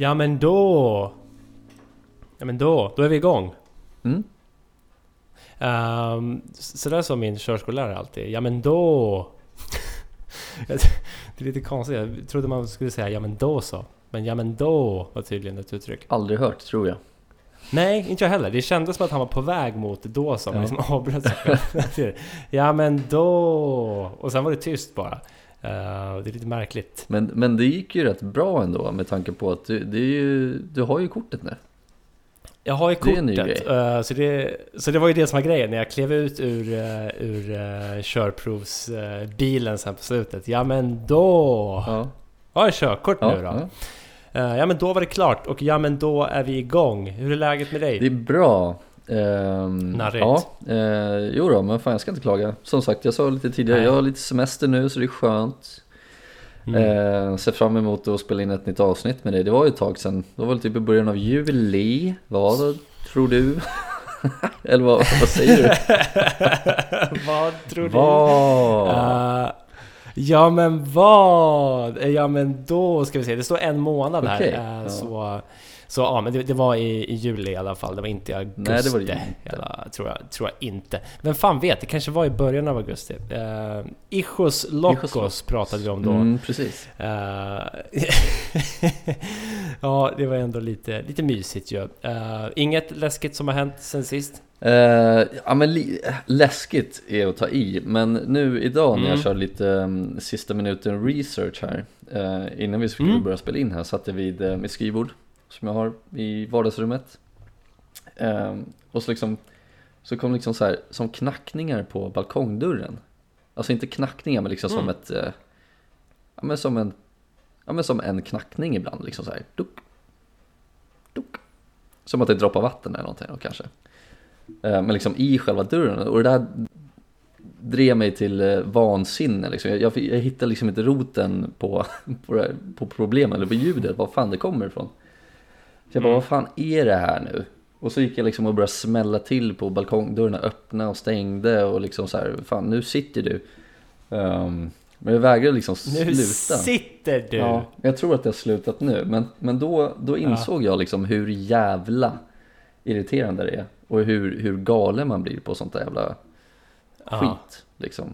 Ja men då... Ja men då, då är vi igång. Mm. Um, så där sa min körskollärare alltid. Ja men då... det är lite konstigt. Jag trodde man skulle säga ja men då så. Men ja men då var tydligen ett uttryck. Aldrig hört, tror jag. Nej, inte jag heller. Det kändes som att han var på väg mot då som Ja. liksom avbröt sig. Ja men då... Och sen var det tyst bara. Uh, det är lite märkligt. Men, men det gick ju rätt bra ändå med tanke på att du, det ju, du har ju kortet nu. Jag har ju Det är en ny kortet, grej. eh, så, det, så det var ju det som var grejen när jag klev ut ur, uh, ur uh, körprovsbilen sen på slutet. Ja men då Ja, har jag körkort ja, nu då. ja. Eh, ja men då var det klart och ja men då är vi igång. Hur är läget med dig? Det är bra. Ehm, Narrigt. Ja, eh, jo då, men fan jag ska inte klaga. Som sagt, jag sa lite tidigare, Nej. jag har lite semester nu så det är skönt. Mm. Eh, ser fram emot att spela in ett nytt avsnitt med dig. Det var ju ett tag sedan. Det var väl typ i början av juli. Vad tror du? Eller vad, vad säger du? vad tror du? Vad? Eh, ja men vad? Eh, Ja men då ska vi se, det står en månad här. Okej, Eh, ja. Så, så ja, men det, det var i, i juli i alla fall. Det var inte i augusti. Nej, det var det inte. Eller, tror, jag, tror jag inte. Men fan vet, det kanske var i början av augusti. Uh, Ichos Lokos. pratade vi om då. Mm, precis. Eh, ja, det var ändå lite, lite mysigt ju. Eh, inget läskigt som har hänt sen sist? Eh, ja men läskigt är att ta i, men nu idag när jag Mm. kör lite um, sista minuten research här eh, Innan vi skulle Mm. börja spela in här satt jag vid uh, mitt skrivbord som jag har i vardagsrummet Eh, Och så liksom Så kom liksom så här som knackningar på balkongdörren Alltså inte knackningar men liksom som Mm. ett eh, Ja men som en Ja men som en knackning ibland liksom så här duk, duk. Som att det droppar vatten eller någonting kanske Eh, Men liksom i själva dörren och det där drev mig till eh, vansinne liksom. jag, jag, jag hittade liksom inte roten på, på, här- på problemet eller på ljudet, var fan det kommer ifrån. Så jag bara, Mm. vad fan är det här nu? Och så gick jag liksom och började smälla till på balkongdörrarna, öppna och stängde och liksom så här, fan nu sitter du. Ehm, men jag vägrade liksom Nu sluta. sitter du! Ja, jag tror att det har slutat nu, men, men då, då insåg jag liksom hur jävla irriterande det är. Och hur, hur galen man blir på sånt där jävla Ja. skit. Liksom.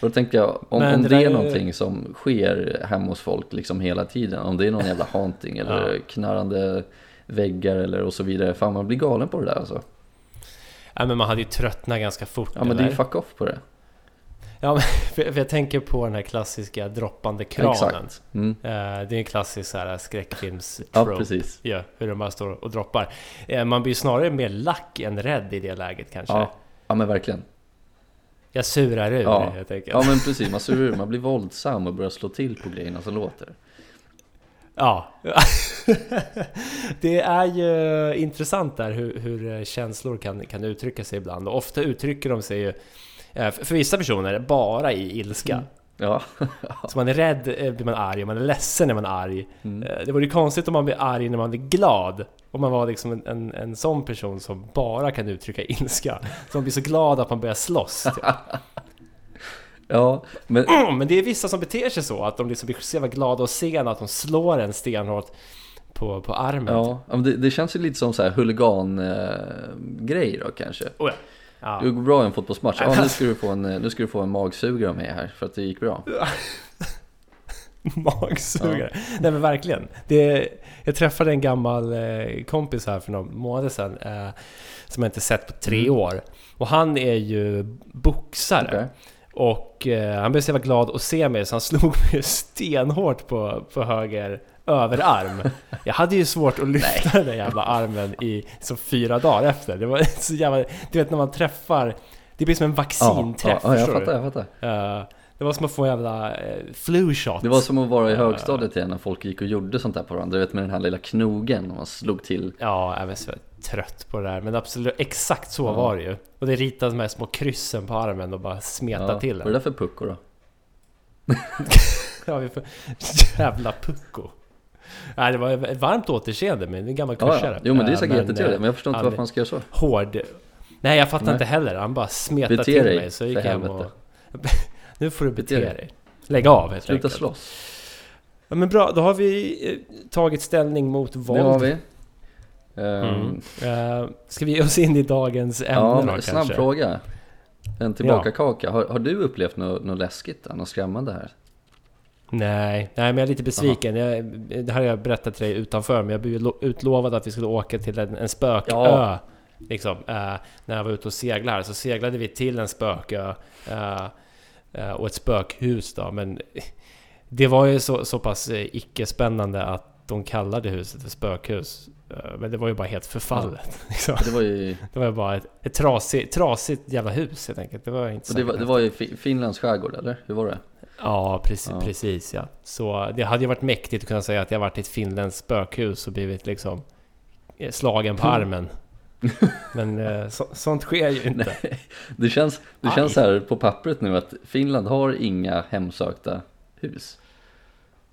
Och då tänkte jag, om, om det det, är är- någonting som sker hemma hos folk liksom hela tiden, om det är någon jävla haunting eller Ja. knarrande väggar eller och så vidare, fan man blir galen på det där alltså. Ja, men man hade ju tröttnat ganska fort Ja men det är ju fuck off på det. Ja, men för, jag tänker på den här klassiska droppande kranen. Mm. Eh, det är en klassisk så här skräckfilms Ja precis. Ja, hur de bara står och droppar. Eh, man blir snarare mer lack än rädd i det läget kanske. Ja. ja men verkligen. Jag surar ur Ja. helt enkelt. Ja men precis, man, ser ur, man blir våldsam och börjar slå till på grejerna som låter. Ja. det är ju intressant där hur, hur känslor kan, kan uttrycka sig ibland. Och ofta uttrycker de sig ju, eh, för för vissa personer, bara i ilska. Mm. Ja. Så man är rädd eh, blir man arg, och man är ledsen när man är arg. Mm. Eh, Det vore ju konstigt om man blir arg när man blir glad. Om man var liksom en, en, en sån person som bara kan uttrycka ilska. Som blir så glad att man börjar slåss. Typ. Ja, men Men det är vissa som beter sig så, att de liksom blir så jävla glada och sena att de slår en stenhårt på, på armen. Ja, ja, men det, det känns ju lite som så här huligan-grej då kanske. Oh, ja. Ja. Det går bra i en fotbollsmatch. Ja, nu ska du få en, nu ska du få en magsugare av mig här för att det gick bra. Magsugare. Nej men verkligen. Det, jag träffade en gammal eh, kompis här för några månader sedan. Eh, som jag inte sett på tre Mm. år. Och han är ju boxare. Okej. Och eh, han blev så jävla glad att se mig så han slog mig stenhårt på, på höger överarm. Jag hade ju svårt att lyfta den där jävla armen i så fyra dagar efter. Det var så jävla... Du vet när man träffar... Det blir som en Ja, vaccinträff, ja, ja, jag förstår fattar, jag fattar. Eh, det var som att få en jävla uh, flu shot. Det var som att vara i Ja. högstadiet igen när folk gick och gjorde sånt där på varandra. Du vet med den här lilla knogen och man slog till. Ja, jag är så trött på det där. Men absolut, exakt så Ja. var det ju. Och det ritades de här små kryssen på armen och bara smeta Ja, till vad är det där för pucko då? Ja, vi får... Jävla pucko. Nej, det var ett varmt återseende med en gammal kursare. ja. Jo men det är Eh, säkert jättetrevligt, men jag förstår inte han- varför man ska göra så. Hård. Nej, jag fattar Nej. inte heller. Han bara smetade till dig, mig. Så gick jag hem och... nu får du bete, Bete dig. dig. Lägg av helt Sluta enkelt. slåss. Ja, men bra, då har vi eh, tagit ställning mot våld. Det har vi. Mm. Ehm, Eh, ska vi ge oss in i dagens ämne ja, då snabb kanske? fråga. En tillbaka-kaka. Har, har du upplevt något, något läskigt, något skrämmande här? Nej, nej, men jag är lite besviken. Jag, det här har jag berättat till dig utanför, men jag blev lo- utlovad att vi skulle åka till en, en spökö. Ja. Liksom, eh, när jag var ute och seglade här, så seglade vi till en spökö. eh, och ett spökhus då, men det var ju så, så pass icke-spännande att de kallade huset för spökhus. Men det var ju bara helt förfallet. Liksom. Det var ju, Det var ju bara ett, ett trasigt, trasigt jävla hus helt enkelt. Det var inte det var, det var ju Fi- Finlands skärgård, eller? Hur var det? Ja precis, Ja. precis ja. Så det hade ju varit mäktigt att kunna säga att jag varit i ett finländskt spökhus och blivit liksom eh, slagen på Mm. armen. Men eh, så, sånt sker ju inte. Det känns, det Aj. känns här på pappret nu att Finland har inga hemsökta hus.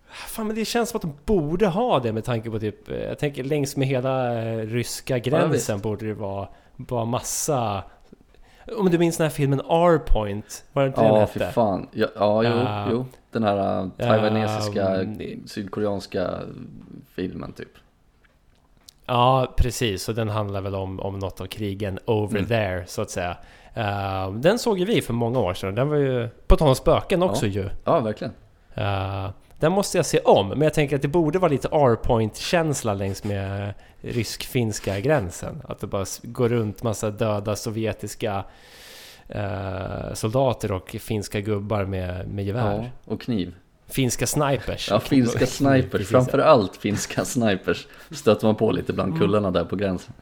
Fan men det känns som att de borde ha det med tanke på typ, eh, jag tänker längs med hela ryska gränsen borde det vara, vara massa... Om du minns den här filmen R-Point? Var det inte den Ja, fy hette? fan. Ja, ja jo, Ja. jo. Den här uh, taiwanesiska, Mm. sydkoreanska filmen typ. Ja, precis. Och den handlar väl om, om något av krigen over Mm. there, så att säga. Eh, den såg ju vi för många år sedan. Den var ju, på tal om spöken också ju. Ja, verkligen. Eh, den måste jag se om, men jag tänker att det borde vara lite R-point-känsla längs med rysk-finska gränsen. Att det bara går runt massa döda sovjetiska eh, soldater och finska gubbar med, med gevär. Ja, och kniv. Finska snipers. Ja, finska snipers. Framförallt finska snipers stöter man på lite bland Mm. kullarna där på gränsen.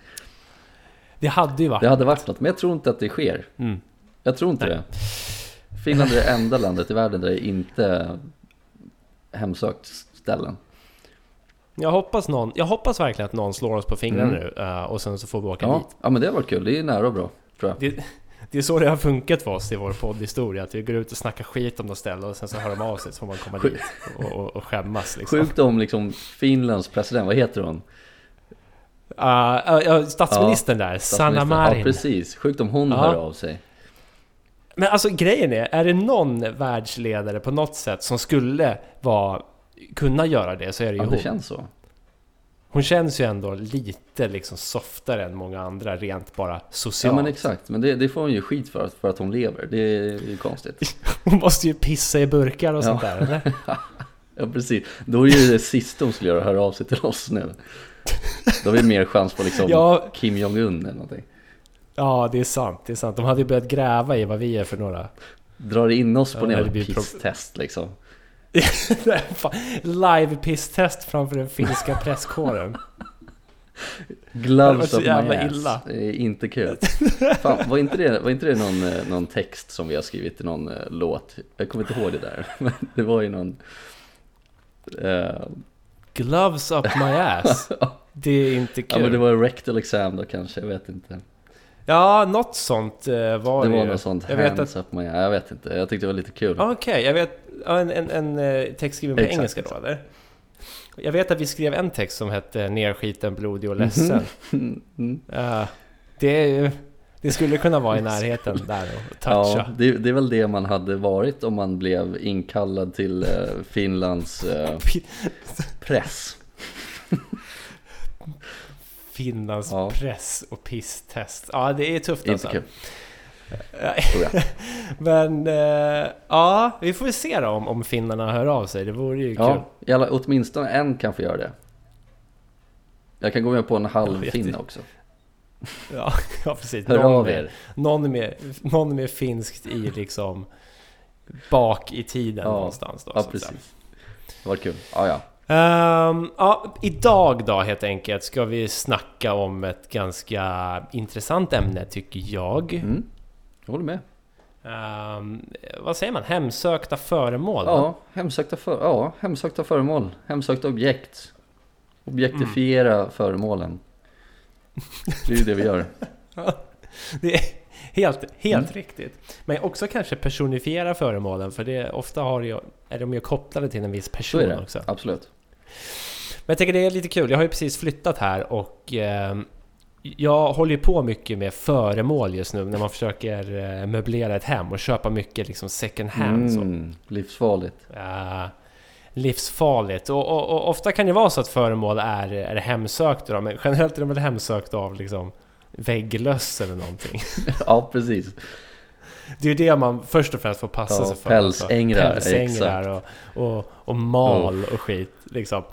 Det hade ju varit... Det hade varit något, men jag tror inte att det sker. Mm. Jag tror inte Nej. det. Finland är det enda landet i världen där det inte hemsökt ställen. Jag hoppas, någon, jag hoppas verkligen att någon slår oss på fingrarna Mm. nu eh, och sen så får vi åka Ja, dit. ja, men det har varit kul. Det är nära och bra, tror jag. Det, det är så det har funkat för oss i vår poddhistoria. Att vi går ut och snackar skit om något ställe och sen så hör de av sig så får man komma dit och, och, och skämmas liksom. Sjukt om liksom Finlands president, vad heter hon? Uh, uh, statsministern där, Sanna. Marin. Ja, precis. Sjukt om hon hör av sig. Men alltså grejen är, är det någon världsledare på något sätt som skulle vara, kunna göra det så är det ju Ja, hon. det känns så. Hon känns ju ändå lite liksom softare än många andra rent bara Ja socialt. men exakt, men det, det får hon ju skit för, för att hon lever. Det är ju konstigt. Hon måste ju pissa i burkar och Ja. sånt där eller? Ja precis, då är ju det sista hon skulle göra, höra av sig till oss nu. Då har vi mer chans på liksom Ja. Kim Jong-Un eller någonting. Ja, det är sant. Det är sant. De hade ju börjat gräva i vad vi är för några... Drar in oss på Ja, en pisstest liksom. Live-pisstest framför den finska presskåren. Gloves of my ass. illa. Inte kul. Fan, var inte det, var inte det någon, eh, någon text som vi har skrivit i någon eh, låt? Jag kommer inte ihåg det där. Men det var ju någon... eh, Gloves up my ass. Det är inte ja men det kul. var rectal exam då kanske, jag vet inte. Ja, något sånt eh, var Det det var ju. något sånt Jag vet up my. Jag vet inte, jag tyckte det var lite kul. Okej, jag vet. En, en, en eh, text skriven på Exakt, engelska då eller? Jag vet att vi skrev en text som hette Nerskiten, blodig och ledsen. Mm. Eh, det, det skulle kunna vara i närheten där och toucha. Ja, det, det är väl det man hade varit om man blev inkallad till eh, Finlands eh, press. Finlands Ja. press och pisstest. Ja, det är tufft Inte alltså. kul. Tror jag. Men eh, ja, vi får väl se då om, om finnarna hör av sig. Det vore ju kul. Ja, i alla, åtminstone en kan få göra det. Jag kan gå med på en halv finne också. Ja, ja precis. Hör någon av med, er. Någon med, någon med finskt i liksom bak i tiden Ja, någonstans då. Ja, precis. Det var kul. Ja, ja. Ehm, ja, idag då helt enkelt ska vi snacka om ett ganska intressant ämne tycker jag. Mm. Jag håller med. Ehm, vad säger man? Hemsökta föremål? va? Ja, hemsökta, för, ja, hemsökta föremål. Hemsökta objekt. Objektifiera Mm. föremålen. Det är ju det vi gör. Det är helt, helt Mm. riktigt. Men också kanske personifiera föremålen för det ofta har ju, är de ju kopplade till en viss person det. också. Absolut. Men jag tycker det är lite kul. Jag har ju precis flyttat här och eh, jag håller ju på mycket med föremål just nu när man försöker eh, möblera ett hem och köpa mycket liksom second hand. Så. Mm, livsfarligt. Eh, livsfarligt. Och, och, och, ofta kan det vara så att föremål är, är hemsökta men generellt är de väl hemsökta av liksom vägglöss eller någonting. ja, precis. Det är ju det man först och främst får passa Ja, sig för. pälsängrar, alltså. Pälsängrar och, och, och mal och skit liksom.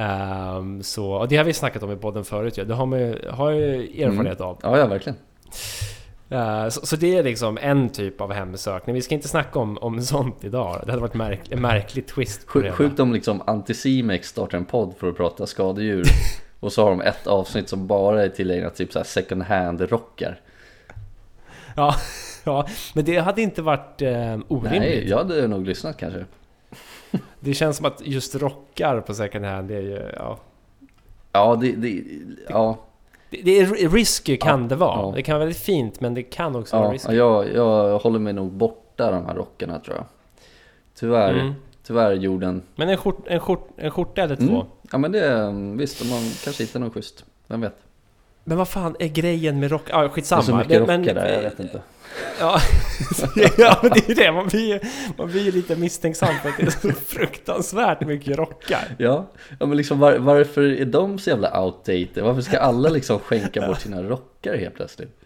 Ehm, så, och det har vi snackat om i podden förut ju. Det har, man, har jag ju erfarenhet av. Ja, ja, verkligen. Eh, så, så det är liksom en typ av hemsökning. Vi ska inte snacka om, om sånt idag. Det hade varit märk, en märklig twist sjukt om liksom Anticimex startar en podd för att prata skadedjur och så har de ett avsnitt som bara är tillägnat typ så här second hand-rockar. Ja, ja, men det hade inte varit eh, orimligt. Nej, jag hade nog lyssnat kanske. Det känns som att just rockar på second hand, det är ju... Ja, Ja, det, det, ja, det, det är risky kan Ja, det vara. ja. Det kan vara väldigt fint, men det kan också vara ja risky. jag, jag håller mig nog borta de här rockarna tror jag. Tyvärr, Mm. tyvärr jorden. Men en, skjort, en, skjort, en skjorta eller två. Mm. Ja men det, visst, man kanske hittar någon schysst. Vem vet? Men vad fan är grejen med rock? Ja, Det är skitsamma. så mycket men, rockar där, jag vet inte. Ja, ja men det är ju det. Man blir ju man blir ju lite misstänksam för att det är så fruktansvärt mycket rockar. Ja, ja men liksom var, varför är de så jävla outdated? Varför ska alla liksom skänka bort sina rockar helt plötsligt?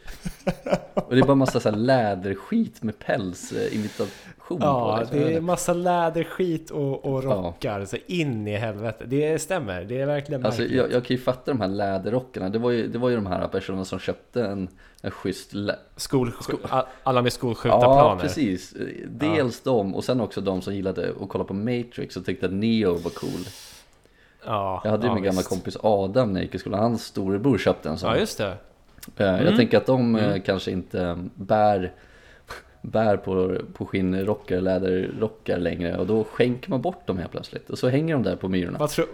Och det är bara massa så här läderskit med päls eh, pälsimitation på. Ja, liksom. det är massa läderskit och, och rockar så in i helvete. Det stämmer, det är verkligen Alltså märkligt. jag, jag kan ju fatta de här läderrockarna. Det var ju, det var ju de här personerna som köpte en, en schysst lä- Skol, a- alla med skolskjuta Ja, precis. Dels de och sen också de som gillade att kolla på Matrix och tyckte att Neo var cool. Ja, Jag hade ju ja, min gamla kompis Adam när jag gick i skolan. Hans storebror köpte en sån. Ja, just det. Eh, Jag Mm. tänker att de eh, Mm. kanske inte bär, bär på, på skinnrockar, läderrockar längre och då skänker man bort dem helt plötsligt och så hänger de där på myrorna. Vad, tro,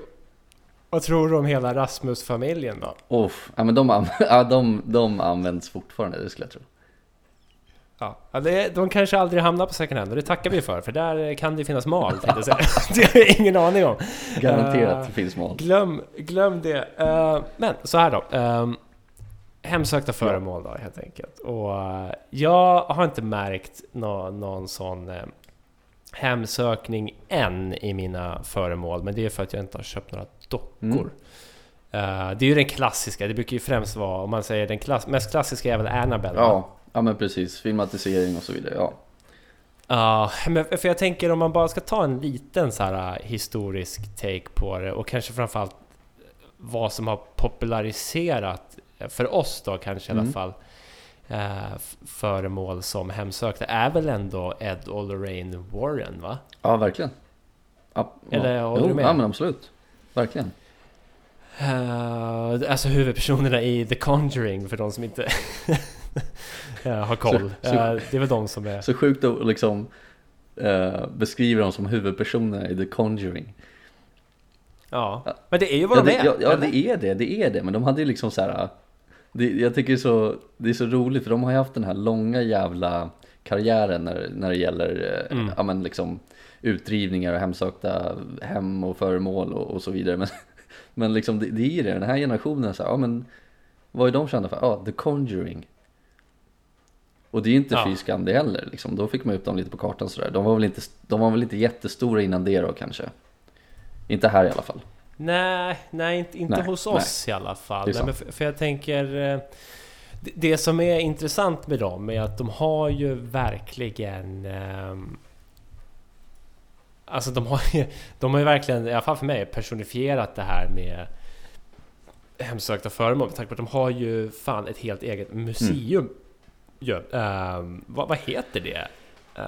vad tror du om hela Rasmus-familjen då? Uff, ja men de, ja, de, de används fortfarande, det skulle jag tro. Ja, det, de kanske aldrig hamnar på second hand och det tackar vi för, för där kan det finnas mal. Det har jag ingen aning om. Garanterat Eh, det finns mal. Glöm, glöm det. Eh, men så här då. Um, hemsökta föremål då helt enkelt. Och eh, jag har inte märkt nå, någon sån uh, hemsökning än i mina föremål. Men det är för att jag inte har köpt några dockor. Mm. Eh, det är ju den klassiska. Det brukar ju främst vara, om man säger den klass, mest klassiska är väl Annabelle. va? Ja, ja men precis, filmatisering och så vidare, ja. Ja, men för jag tänker om man bara ska ta en liten så här historisk take på det och kanske framförallt vad som har populariserat, eh, för oss då kanske i alla Mm. fall, eh, föremål som hemsökta är väl ändå Ed och Lorraine Warren va? Ja, verkligen. Ja, Eller ja. håller du jo, med? Ja men absolut, verkligen. Eh, alltså huvudpersonerna i The Conjuring för de som inte eh, har koll. Så- så- Eh, det är väl de som är... Så sjukt att liksom eh, beskriva dem som huvudpersoner i The Conjuring. Ja, men det är ju vad Ja, de det, är. ja, ja det är det, det är det. Men de hade ju liksom så här. Det, jag tycker det är, så, det är så roligt för de har ju haft den här långa jävla karriären när, när det gäller eh, Mm. ja, men liksom, utrivningar och hemsökta hem och föremål och, och så vidare. Men, men liksom det, det är ju det, den här generationen, så här, ja, men, vad är de kända för? Ja, The Conjuring. Och det är ju inte Ja. fy skam det heller. Liksom. Då fick man upp dem lite på kartan sådär. De var väl inte, de var väl inte jättestora innan det då kanske. Inte här i alla fall. Nej, nej inte, inte Nej, hos oss i alla fall. Nej, för, för jag tänker... eh, det- Det som är intressant med dem är att de har ju verkligen... ehm, Alltså de har ju, de har ju verkligen, i alla fall för mig, personifierat det här med hemsökta föremål. Med tanke på att de har ju fan ett helt eget museum. Ja, ehm, vad, vad heter det? Eh,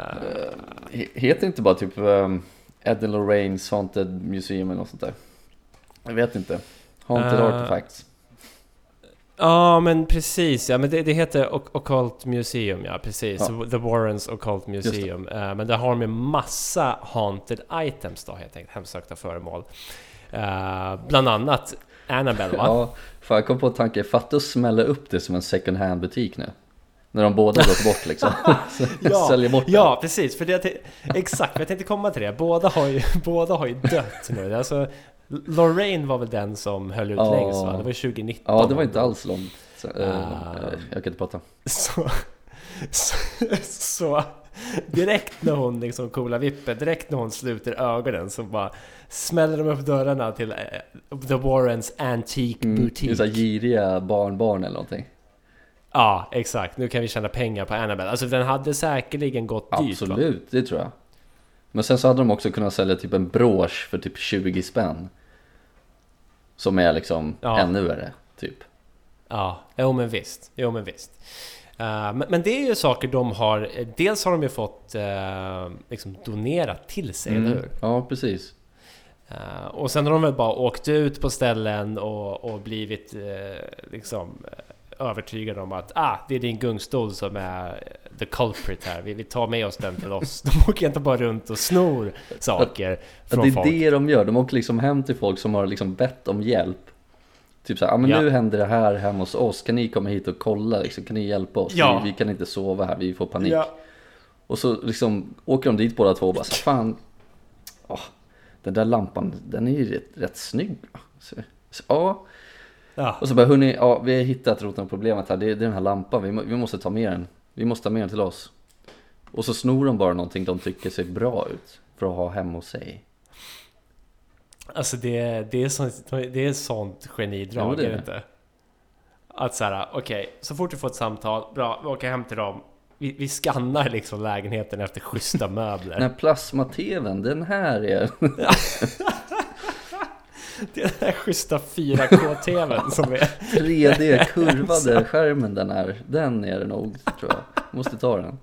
He- Heter inte bara typ um, Ed and Lorraine's Haunted Museum eller något sånt där? Jag vet inte. Haunted Eh, Artifacts. Ja men precis, ja men det, det heter Oc- Occult Museum, ja precis. Ja. The Warrens Occult det. Museum. Eh, men där har de en massa Haunted Items då helt enkelt, hemsökta föremål. Eh, bland annat Annabelle va? Ja, för jag kom på tanken, fatta att smälla upp det som en second hand butik nu. När de båda gått bort liksom. Ja, Säljer bort det. Ja, precis. För det, exakt, jag tänkte komma till det. Båda har ju, båda har ju dött nu. Alltså, Lorraine var väl den som höll ut Ja. längst va? Det var 2019. Ja, det var inte alls långt. Ah. jag kan inte prata. Så, så, så, direkt när hon liksom coola vippen, direkt när hon sluter ögonen så bara smäller de upp dörrarna till eh, The Warrens Antique Mm, det är Boutique. så här giriga barnbarn eller någonting. Ja, exakt. Nu kan vi tjäna pengar på Annabelle. Alltså den hade säkerligen gått dyrt. va? Absolut, det tror jag. Men sen så hade de också kunnat sälja typ en brosch för typ 20 spänn. Som är liksom Ja. ännu värre, typ. Ja, jo men visst. Jo men visst. Eh, men, men det är ju saker de har... eh, Dels har de ju fått uh, liksom donerat till sig, eller hur? Ja, precis. Eh, och sen har de väl bara åkt ut på ställen och, och blivit liksom övertygade om att ah, det är din gungstol som är the culprit här. Vi, vi tar med oss den till oss. De åker inte bara runt och snor saker från det är folk. det de gör, de åker liksom hem till folk som har liksom bett om hjälp. Typ såhär, ah, men Ja. nu händer det här hemma hos oss, kan ni komma hit och kolla liksom? Kan ni hjälpa oss? Ja. Vi, vi kan inte sova här, vi får panik. Ja, Och så liksom åker de dit båda två och bara så, fan, åh, den där lampan, den är ju rätt, rätt snygg. va?" Så, så, ja, ja. och så bara, hörni, ja, vi har hittat roten av problemet här, det är, det är den här lampan, vi, må, vi måste ta med den. Vi måste ta med den till oss. Och så snor de bara någonting de tycker ser bra ut för att ha hemma hos sig. Alltså det, det, är sånt, det är sånt genidrag, Jo, det är det inte? Att såhär, okej, så fort du får ett samtal, bra, vi åker hem till dem. Vi, vi skannar liksom lägenheten efter schyssta möbler. Den här plasma-tvn, den här är... Det är den här schyssta 4K-TVn som är... 3D-kurvade skärmen den är, den är det nog tror jag. Måste ta den.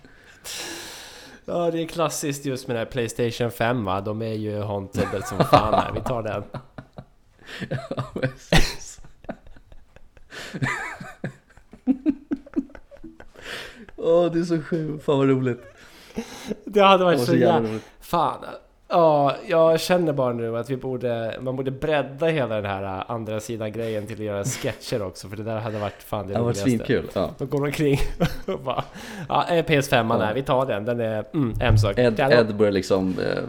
Ja, det är klassiskt just med den här Playstation 5 va? De är ju haunted som fan här. Vi tar den. Ja, precis. Åh, det är så sjukt. Fan vad roligt. Det hade Det varit var så så jävla. Fan. Ja, jag känner bara nu att vi borde... Man borde bredda hela den här äh, andra sidan grejen till att göra sketcher också. För det där hade varit fan det Det har varit roligaste. svinkul. Ja. De går omkring och bara... Ja, eh, PS5 Ja. är, vi tar den. Den är mm, hemsökt. Ed, Ed börjar liksom eh,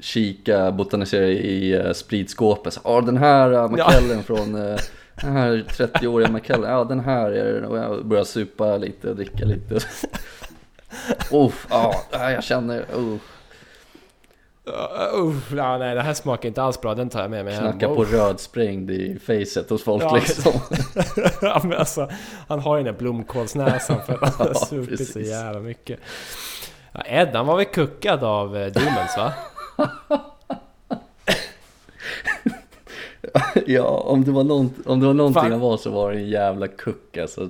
kika, botanisera i eh, spritskåpet. Så, Ja, den här uh, McKellen från eh, den här 30-åriga McKellen. Ja, den här är den. Och jag börjar supa lite och dricka lite. Uff, ja, jag känner, uh, Uh, uh, nej, det här smakar inte alls bra. Den tar jag med mig hem. knacka på rödsprängd i facet hos folk Ja. liksom. ja, men alltså, han har ju den där blomkålsnäsan för att han har Ja, supit så precis. jävla mycket. Ja, Ed, han var väl kuckad av eh, Demons va? Ja, om det var, nånt, om det var någonting Fan. han var så var det en jävla kuck alltså.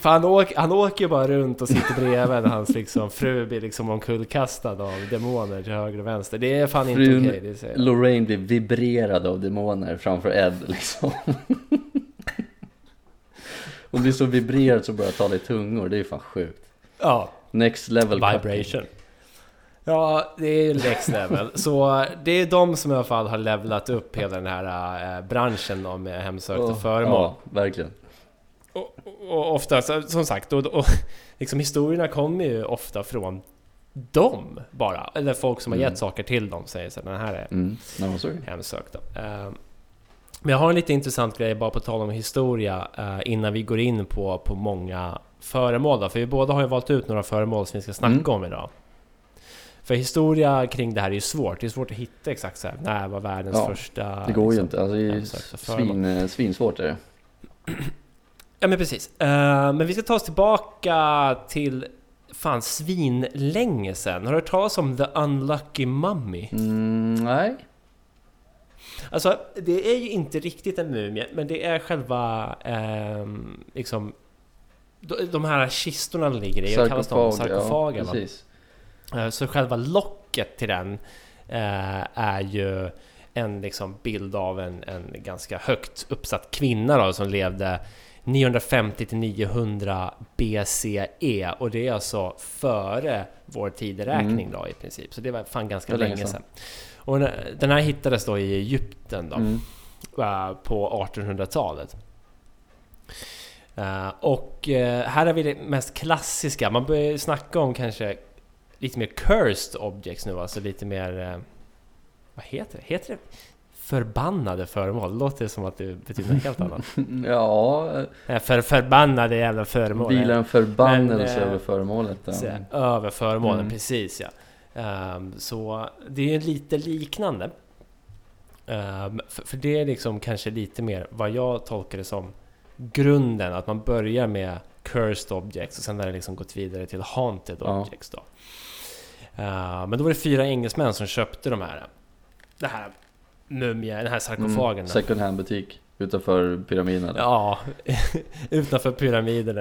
För han, åk, han åker ju bara runt och sitter bredvid när hans liksom, fru blir liksom omkullkastad av demoner till höger och vänster. Det är fan inte Frun okej. det säger jag. Lorraine blir vibrerad av demoner framför Ed liksom. Hon blir så vibrerad så börjar tala i tungor, det är fan sjukt. Ja, Next level vibration. Ja, det är ju next level. Så det är de som i alla fall har levlat upp hela den här äh, branschen om eh, hemsökta Åh, föremål. Ja, verkligen. Och, ofta, som sagt, och, och, liksom historierna kommer ju ofta från dem bara. Eller folk som har Mm. gett saker till dem säger så här, den här är Mm. Hemsökt. då. Eh, Men jag har en lite intressant grej bara på tal om historia eh, innan vi går in på, på många föremål då. För vi båda har ju valt ut några föremål som vi ska snacka Mm. om idag. För historia kring det här är ju svårt. Det är svårt att hitta exakt så här, när var världens Ja, första... Det går ju liksom, inte, alltså det är ju svin, eh, svinsvårt är det. Ja men precis. Eh, men vi ska ta oss tillbaka till fan svinlänge sedan. Har du hört talas om The Unlucky Mummy? Mm, nej. Alltså, det är ju inte riktigt en mumie, men det är själva ehm, liksom de- här kistorna ligger i, vad kallas de? Sarkofager, ja, precis. Eh, Så själva locket till den eh, är ju en liksom bild av en, en ganska högt uppsatt kvinna då, som levde 950 till 900 BCE och det är alltså före vår tideräkning då i princip. Så det var fan ganska länge länge sedan. Och den- här hittades då i Egypten då, Mm. på 1800-talet. Eh, och eh, här har vi det mest klassiska. Man börjar snacka om kanske lite mer cursed objects nu, alltså lite mer... eh, vad heter det? Heter det förbannade föremål. Det låter som att det betyder något helt annat. Ja, För förbannade jävla föremål. vilar en förbannelse eh, över föremålet. Ja. Så, Över föremålen, Mm. precis ja. Ehm, så det är lite liknande. Ehm, för, för det är liksom kanske lite mer vad jag tolkar det som grunden, att man börjar med cursed objects och sen har det liksom gått vidare till haunted Ja. objects då. Ehm, men då var det fyra engelsmän som köpte de här, det här mumien, den här sarkofagen. Mm, second hand butik utanför pyramiden. Ja, utanför pyramiderna.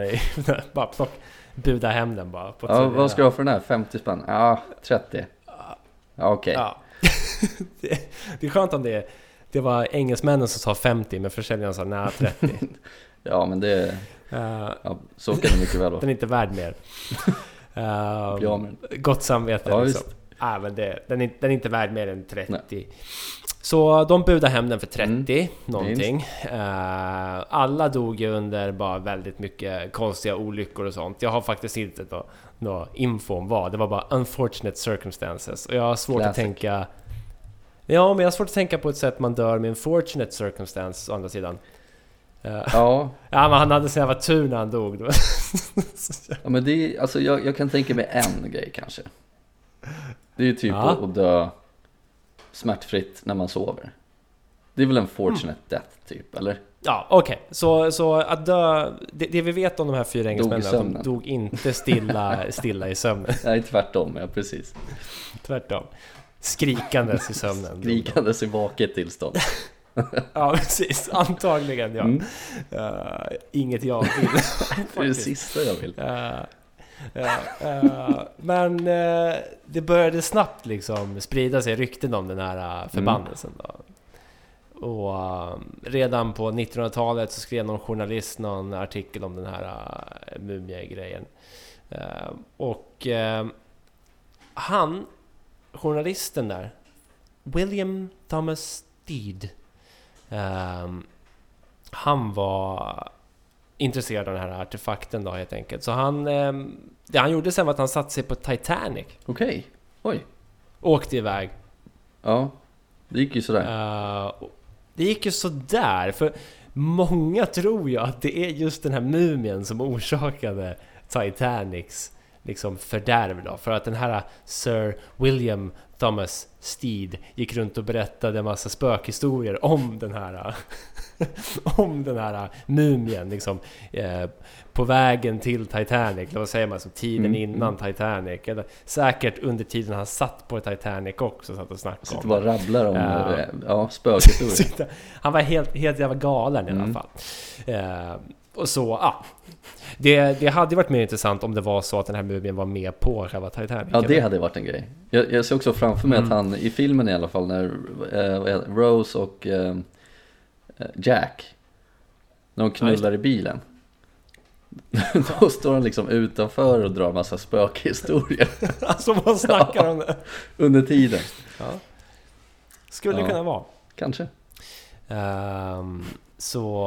bara plock, buda hem den bara. På Ja, vad ska du ha för den här? 50 spänn? Ja, 30. Ja, okej. Ja. det, det är skönt om det, det var engelsmännen som sa 50 men försäljaren sa nej 30. Ja, men det... Eh, Ja, så kan det mycket väl vara. den är inte värd mer. Uh, Gott samvete Ja, liksom. visst. Nej, men det, den, är, den är inte värd mer än 30. Så de budade hem den för 30 Mm. någonting. Eh, alla dog ju under bara väldigt mycket konstiga olyckor och sånt. Jag har faktiskt inte nå, nå info om vad. Det var bara unfortunate circumstances. Och jag har svårt att Classic. tänka... Ja, men jag har svårt att tänka på ett sätt man dör med en fortunate circumstance å andra sidan. Eh, Ja, ja, men han hade så jävla tur när han dog. ja men det är, alltså jag, jag kan tänka mig en grej kanske. Det är ju typ Ja. att, att dö smärtfritt när man sover. Det är väl en fortunate death typ, eller? Ja, okej. Så, så att dö... Det, det vi vet om de här fyra engelsmännen är att de dog inte stilla, stilla i sömnen. Nej, tvärtom, ja precis. Tvärtom. Skrikandes i sömnen. Skrikandes i vaket tillstånd. Ja, precis. Antagligen ja. Mm. Eh, inget jag vill. Det är det sista jag vill. Eh, men eh, det började snabbt liksom sprida sig rykten om den här uh, förbannelsen. Då. Och eh, redan på 1900-talet så skrev någon journalist någon artikel om den här uh, mumiegrejen. Eh, och eh, han, journalisten där, William Thomas Steed. han var intresserad av den här artefakten då helt enkelt. Så han, ehm, det han gjorde sen var att han satte sig på Titanic. Okej, oj. Åkte iväg. Ja, det gick ju sådär. Eh, och det gick ju sådär, för många tror ju att det är just den här mumien som orsakade Titanics liksom fördärv då. För att den här Sir William Thomas Steed gick runt och berättade en massa spökhistorier om den här om den här mumien liksom eh, på vägen till Titanic, eller vad säger man, så tiden Mm, innan Titanic eller säkert under tiden han satt på Titanic också satt och snackade Sitter om bara rabblar om Ja. ja. spökhistorier. Han var helt, helt jävla galen i alla Mm. fall. Eh, och så, ja. Det, det hade varit mer intressant om det var så att den här mumien var med på själva Titanic. Ja, det hade varit en grej. Jag, jag ser också framför mig Mm. att han, i filmen i alla fall, när eh, det, Rose och eh, Jack, när de knullar i bilen. Då står han liksom utanför och drar massa spökhistorier Alltså vad snackar om det? under tiden. Ja. Skulle Ja. kunna vara. Kanske. Ehm, så,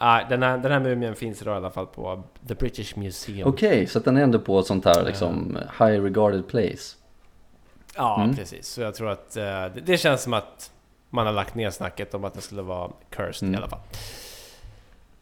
äh, den, här, den här mumien finns idag i alla fall på The British Museum. Okej, så att den är ändå på ett sånt här liksom high regarded place. Ja, Mm. precis. Så jag tror att eh, det, det känns som att man har lagt ner snacket om att den skulle vara cursed Mm. i alla fall.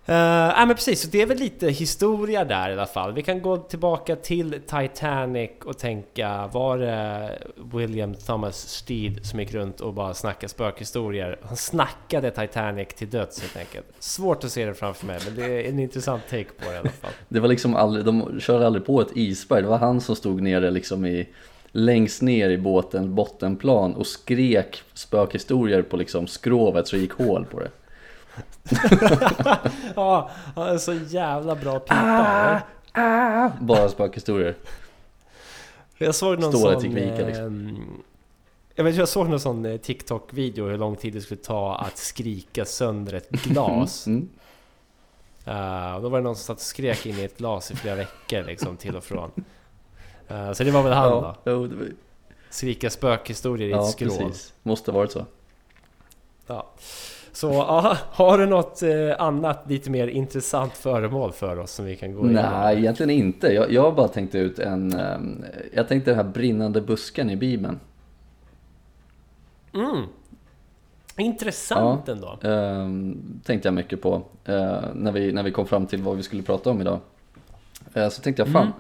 Eh, uh, nej men precis, så det är väl lite historia där i alla fall. Vi kan gå tillbaka till Titanic och tänka, var det William Thomas Steed som gick runt och bara snackade spökhistorier? Han snackade Titanic till döds helt enkelt. Svårt att se det framför mig, men det är en intressant take på det i alla fall. Det var liksom aldrig, de körde aldrig på ett isberg, det var han som stod nere liksom i längst ner i båten, bottenplan och skrek spökhistorier på liksom skrovet så det gick hål på det. Ja, han är så jävla bra pipa. Ah, eller? Bara spökhistorier. Jag såg någon Stålet sån... vika, eh, liksom. Jag, vet, jag såg någon sån eh, TikTok-video hur lång tid det skulle ta att skrika sönder ett glas. Mm. Och då var det någon som satt och skrek in i ett glas i flera veckor liksom till och från. Eh, så det var väl han Ja, då. jo, det var, Skrika spökhistorier i ett ja skrov. precis. Måste varit så. Ja. Så ja, har du något eh, annat lite mer intressant föremål för oss som vi kan gå igenom? Nej, egentligen inte. Jag, jag har bara tänkt ut en... ehm, Jag tänkte den här brinnande busken i Bibeln. Mm. Intressant ändå. Eh, tänkte jag mycket på eh, när, vi, när vi kom fram till vad vi skulle prata om idag. Eh, så tänkte jag, fan. Mm.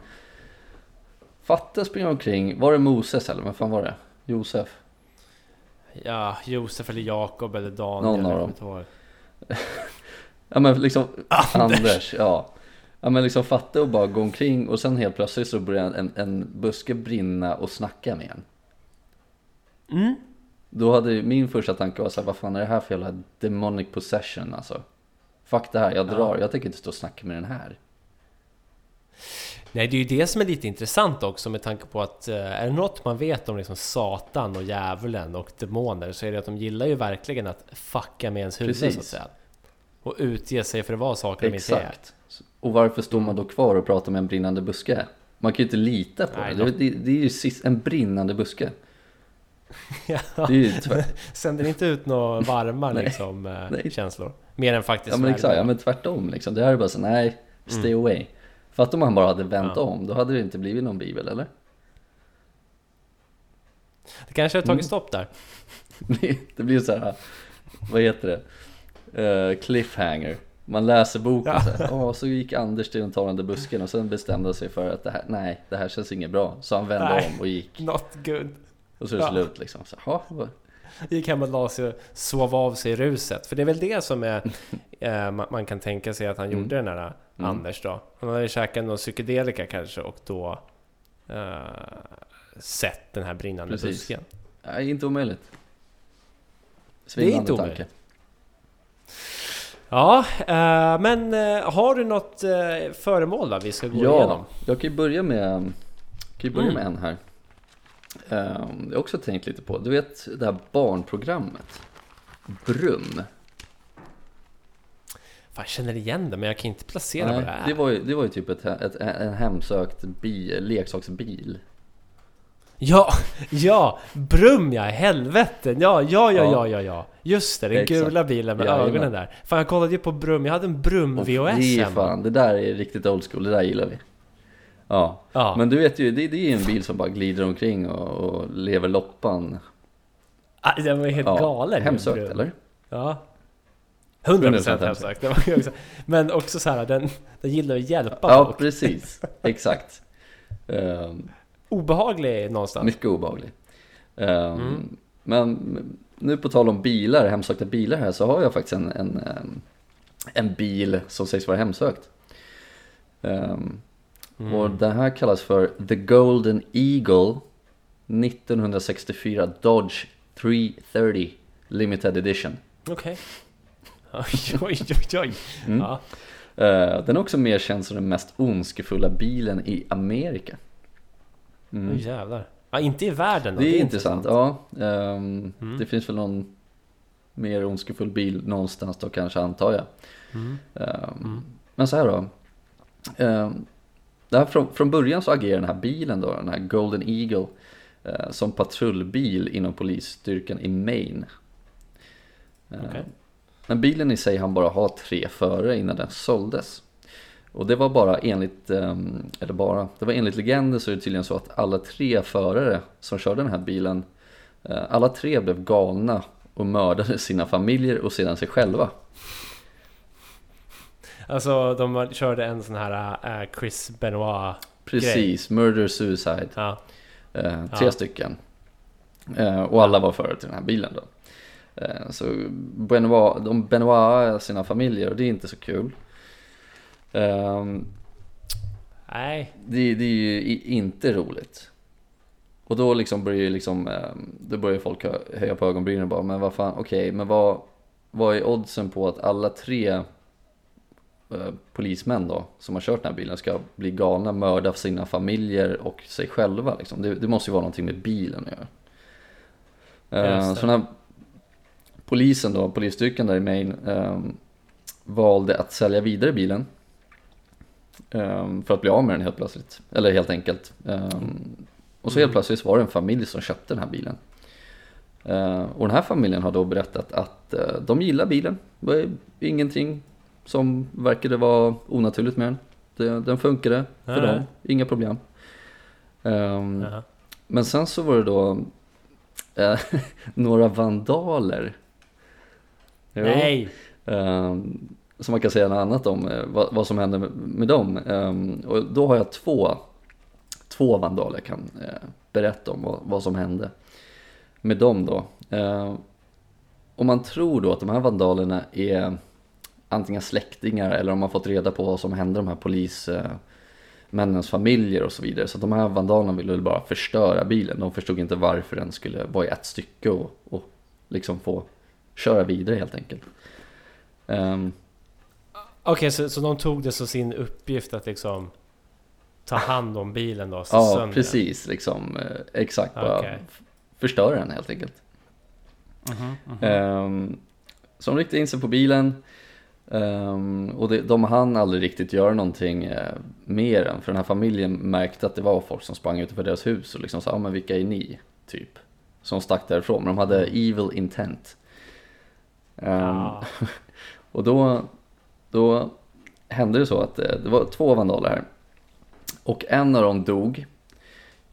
Fatte springer omkring, var det Moses eller vad fan var det? Josef? Ja, Josef eller Jakob eller Daniel. Någon av dem. Ja men liksom Anders. Anders, ja. Ja men liksom fatta och bara gå omkring och sen helt plötsligt så börjar en, en buske brinna och snacka med en. Mm. Då hade min första tanke var såhär, vad fan är det här för jävla demonic possession alltså? Fuck det här, jag drar, jag tänker inte stå och snacka med den här. Nej, det är ju det som är lite intressant också med tanke på att eh, är det något man vet om liksom Satan och djävulen och demoner så är det att de gillar ju verkligen att fucka med ens huvud Precis. så att säga. Och utge sig för att vara saker de inte är. Och varför står man då kvar och pratar med en brinnande buske? Man kan ju inte lita på Nej, det. Det, det, är ju en brinnande buske. Ja. Det är ju Sänder inte ut några varma liksom, eh, Nej. känslor. Mer än faktiskt ja men exakt, ja men tvärtom liksom. Det här är bara så, nej, stay away. Fatta om han bara hade vänt Ja. om, då hade det inte blivit någon bibel eller? Det kanske har tagit Mm. stopp där. Det blir så här, vad heter det? Eh, cliffhanger. Man läser boken Ja. så här, "Åh, så gick Anders till den talande busken och sen bestämde han sig för att det här, nej, det här känns inget bra. Så han vände Nej. om och gick. Not good. Och så är det Ja. slut liksom. Så, "Ha, vad- Gick hem och la sig och sov av sig i ruset. För det är väl det som är, eh, man, man kan tänka sig att han Mm. gjorde den här Anders då. Han hade käkat någon psykedelika kanske och då eh, sett den här brinnande Precis. busken. Nej, inte omöjligt. Det är inte tanke. omöjligt. Ja, eh, men eh, har du något eh, föremål då vi ska gå Ja, igenom? jag kan ju börja med, kan ju börja Mm. med en här. Um, jag har också tänkt lite på, du vet det här barnprogrammet? Brum. Fan, jag känner igen det men jag kan inte placera vad Nej, det är. det var ju, det var ju typ ett, ett, en hemsökt bil, leksaksbil. Ja, ja! Brum ja, helvete! Ja, ja, ja, Ja. ja, ja, ja. Just det, den Exakt. gula bilen med Jajamän. ögonen där. Fan, jag kollade ju på Brum, jag hade en Brum Och VHS det är fan, det där är riktigt old school, det där gillar vi. Ja, Ja. men du vet ju, det, det är en bil som bara glider omkring och, och lever loppan. Ah, den var helt Ja, galen Hemsökt eller? Ja. 100% 100% hemsökt. Men också så här, den, den gillar att hjälpa Ja, folk. precis. Exakt. Ehm, Obehaglig någonstans. mycket obehaglig. Ehm, Mm. Men nu på tal om bilar, hemsökta bilar här, så har jag faktiskt en, en, ehm, en bil som sägs vara hemsökt. Ehm, Mm. Och den här kallas för The Golden Eagle 1964 Dodge 330 Limited Edition. Okej. Oj, oj, oj, oj. Mm. Ja. Eh, den är också mer känd som den mest ondskefulla bilen i Amerika. Mm. Oj, jävlar. Ja, inte i världen då. Det är intressant, ja. Ehm, Mm. Det finns väl någon mer ondskefull bil någonstans då kanske antar jag. Mm. Ehm, Men så här då. Det här från, från början så agerar den här bilen då, den här Golden Eagle, eh, som patrullbil inom polisstyrkan i Maine. Okej. Men bilen i sig hann bara ha tre förare innan den såldes. Och det var bara enligt, ehm, eller bara, det var enligt legender så är det tydligen så att alla tre förare som körde den här bilen, eh, alla tre blev galna och mördade sina familjer och sedan sig själva. Alltså, de körde en sån här äh, Chris Benoit. Precis, murder suicide, Ja. eh, tre Ja. stycken. Eh, och alla var förare till den här bilen då. Eh, så Benoit, de Benoit sina familjer och det är inte så kul. Ehm, Nej. Det, det är ju inte roligt. Och då liksom börjar ju liksom, eh, då börjar folk hö- höja på ögonbrynen och bara, men vad fan, okej, men vad, vad är oddsen på att alla tre eh, polismän då, som har kört den här bilen, ska bli galna, mörda sina familjer och sig själva liksom. Det, det måste ju vara någonting med bilen att göra. Eh, Just det. så den här polisen då, polisstyrkan där i Maine, eh, valde att sälja vidare bilen. Ehm, för att bli av med den helt plötsligt. Eller helt enkelt. Ehm, och så helt Mm. plötsligt var det en familj som köpte den här bilen. Ehm, och den här familjen har då berättat att eh, de gillar bilen. Det var ingenting som verkade vara onaturligt med den. Det, den funkade för Nej. dem, inga problem. Jaha. men sen så var det då eh, några vandaler Jo. Nej! Ehm, så man kan säga något annat om eh, vad, vad som hände med, med dem. Ehm, och då har jag två, två vandaler jag kan eh, berätta om vad, vad som hände med dem då. Ehm, och man tror då att de här vandalerna är antingen släktingar eller om man fått reda på vad som hände de här polismännens familjer och så vidare. Så de här vandalerna ville bara förstöra bilen. De förstod inte varför den skulle vara i ett stycke och, och liksom få köra vidare helt enkelt. Ehm, Okej, så, så de tog det som sin uppgift att liksom ta hand om bilen då? slå ja, sönder den? precis. Liksom, eh, exakt. Bara förstöra den helt enkelt. Mhm, mhm. Ehm, så de riktade in sig på bilen. ehm, och det, de hann aldrig riktigt göra någonting eh, mer än, för den här familjen märkte att det var folk som sprang utanför deras hus och liksom sa, ah, men vilka är ni? Typ. Som stack därifrån, men de hade evil intent. Ah. Och då, då hände det så att eh, det var två vandaler här. Och en av dem dog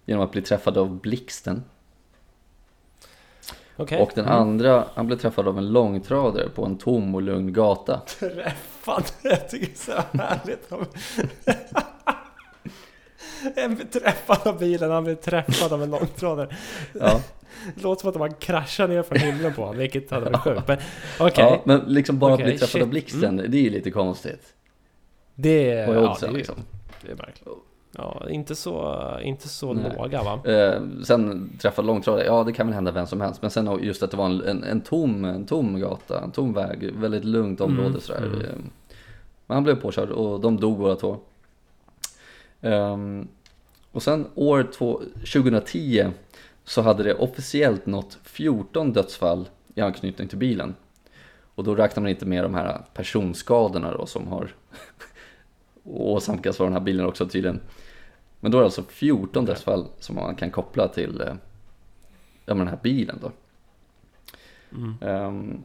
genom att bli träffad av blixten. Okej. Och den andra, han blev träffad av en långtradare på en tom och lugn gata. Träffad, jag tycker det är så härligt. En blir träffad av bilen, han blir träffad av en långtradare. Ja, låter som att man kraschar ner från himlen på honom, vilket hade varit sjukt. Men okej, ja men liksom bara Okej, bli träffad shit. av blixten, det är ju lite konstigt. det, är ja, det, är- liksom? det är märkligt. Ja, inte så, inte så Nej. låga va? Eh, sen träffad långtradare, ja det kan väl hända vem som helst. Men sen just att det var en, en, en, tom, en tom gata, en tom väg, väldigt lugnt område Mm, sådär. mm. Men han blev påkörd och de dog båda två. Ehm, och sen år två, 2010 så hade det officiellt nått 14 dödsfall i anknytning till bilen. Och då räknar man inte med de här personskadorna då som har åsamkats av den här bilen också tydligen. Men då är det alltså 14 Okej. dödsfall som man kan koppla till eh, ja, den här bilen då. Mm. Ehm,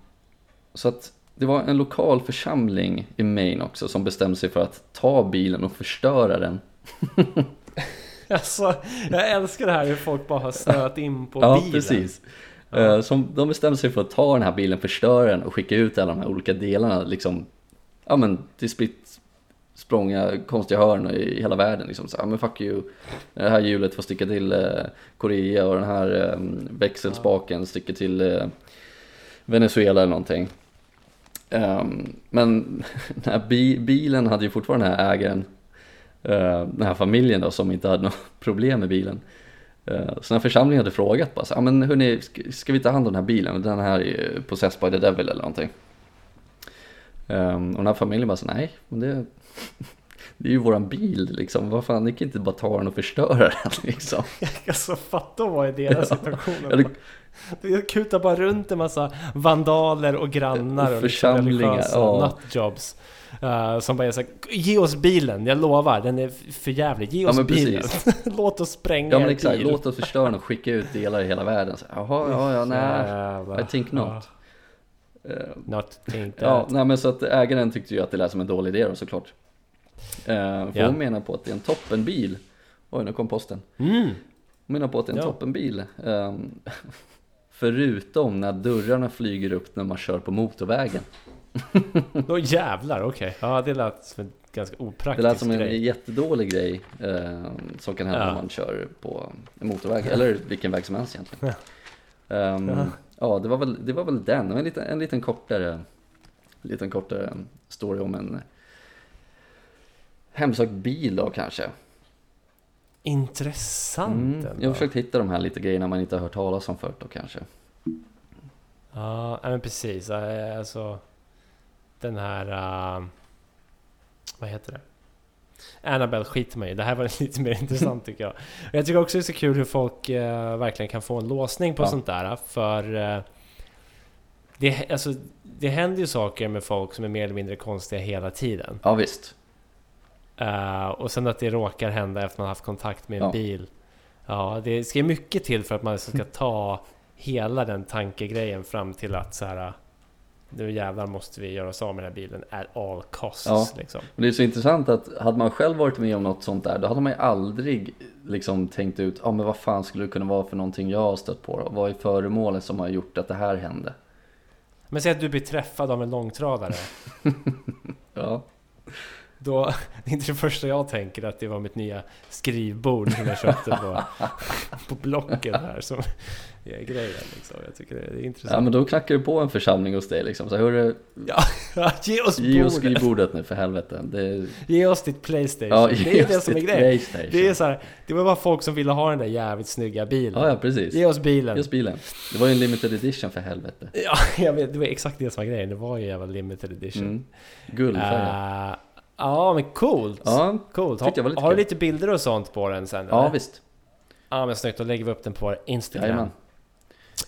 så att det var en lokal församling i Maine också som bestämde sig för att ta bilen och förstöra den. Alltså, jag älskar det här hur folk bara har snöat in på ja, bilen. precis. Ja. Eh, som de bestämde sig för att ta den här bilen, förstöra den och skicka ut alla de här olika delarna liksom, ja men till spritt språnga konstiga hörn i hela världen liksom. Så, ja men fuck you, det här hjulet får sticka till eh, Korea och den här eh, växelspaken sticker till eh, Venezuela eller någonting. Ehm, men den här bi- bilen hade ju fortfarande den här ägaren, Eh, den här familjen då som inte hade något problem med bilen. Eh, Så när församlingen hade frågat bara så, men hörni, ska, ska vi ta hand om den här bilen? Den här är ju possessed by the devil eller någonting. Eh, och den här familjen bara så, nej, men det, det är ju våran bil liksom. Vad fan, ni kan inte bara ta den och förstöra den liksom. Alltså fatta vad är deras Ja. situation. Ja, det- Det kutar bara runt en massa vandaler och grannar och, liksom församlingar, religiösa ja. nutjobs. eh, som bara är såhär, ge oss bilen, jag lovar, den är för jävlig. Ge Ja, oss men bilen. Låt oss spränga Ja men exakt, bil. låt oss förstöra den och skicka ut delar i hela världen. Så, Jaha, ja, ja, nej. I think not. Ja, Eh, not think Ja, that. nej men så att ägaren tyckte ju att det lät som en dålig idé då såklart. Eh, För Ja. hon menar på att det är en toppenbil. Oj, nu kom posten. Mm. Hon menar på att det är en Ja. toppenbil. Ehm, förutom när dörrarna flyger upp när man kör på motorvägen. Då jävlar, okej. Ja, det lät som en ganska Det opraktisk lät som en grej. jättedålig grej ehm, som kan hända Ja. när man kör på en motorväg, eller vilken väg som helst egentligen. Ehm, Ja. ja, det var väl, det var väl den, en liten, en liten kortare, liten kortare story om en hemsökt bil då kanske. Intressant Mm, jag har försökt hitta de här lite grejerna man inte har hört talas om förut då kanske. Ja, men precis. Alltså, den här... eh, vad heter det? Annabelle skiter man i. Det här var lite mer intressant tycker jag. Och jag tycker också det är så kul hur folk eh, verkligen kan få en låsning på Ja. sånt där. För eh, det, alltså, det händer ju saker med folk som är mer eller mindre konstiga hela tiden. Ja visst. Eh, och sen att det råkar hända efter man haft kontakt med en Ja. bil. Ja, det ska mycket till för att man ska ta hela den tankegrejen fram till att så här. Nu jävlar måste vi göra oss av med den här bilen at all costs. Ja. Liksom. Men det är så intressant att hade man själv varit med om något sånt där, då hade man ju aldrig liksom tänkt ut, ja ah, men vad fan skulle det kunna vara för någonting jag har stött på då? Vad är föremålet som har gjort att det här hände? Men säg att du blir träffad av en långtradare. Ja. Då, det är inte det första jag tänker att det var mitt nya skrivbord som jag köpte på, på Blocket här som är grejen liksom. Jag tycker det är ja, intressant. men då knackar du på en församling hos dig liksom. Så hörru, Ja, ge oss ge oss bordet! skrivbordet nu för helvete. Det, Ge oss ditt Playstation! ja, det ge är det oss som är grejen. Det är så här, det var bara folk som ville ha den där jävligt snygga bilen. Ja, ja, precis. Ge oss bilen! Just bilen. Det var ju en limited edition för helvete. Ja, jag vet, det var exakt det som var grejen. Det var ju jävla limited edition. Mm. Guldfärgad. Uh, ja, men coolt! Ja, Coolt. lite har du lite bilder och sånt på den sen? ja eller? visst. Ja men snyggt, då lägger vi upp den på Instagram.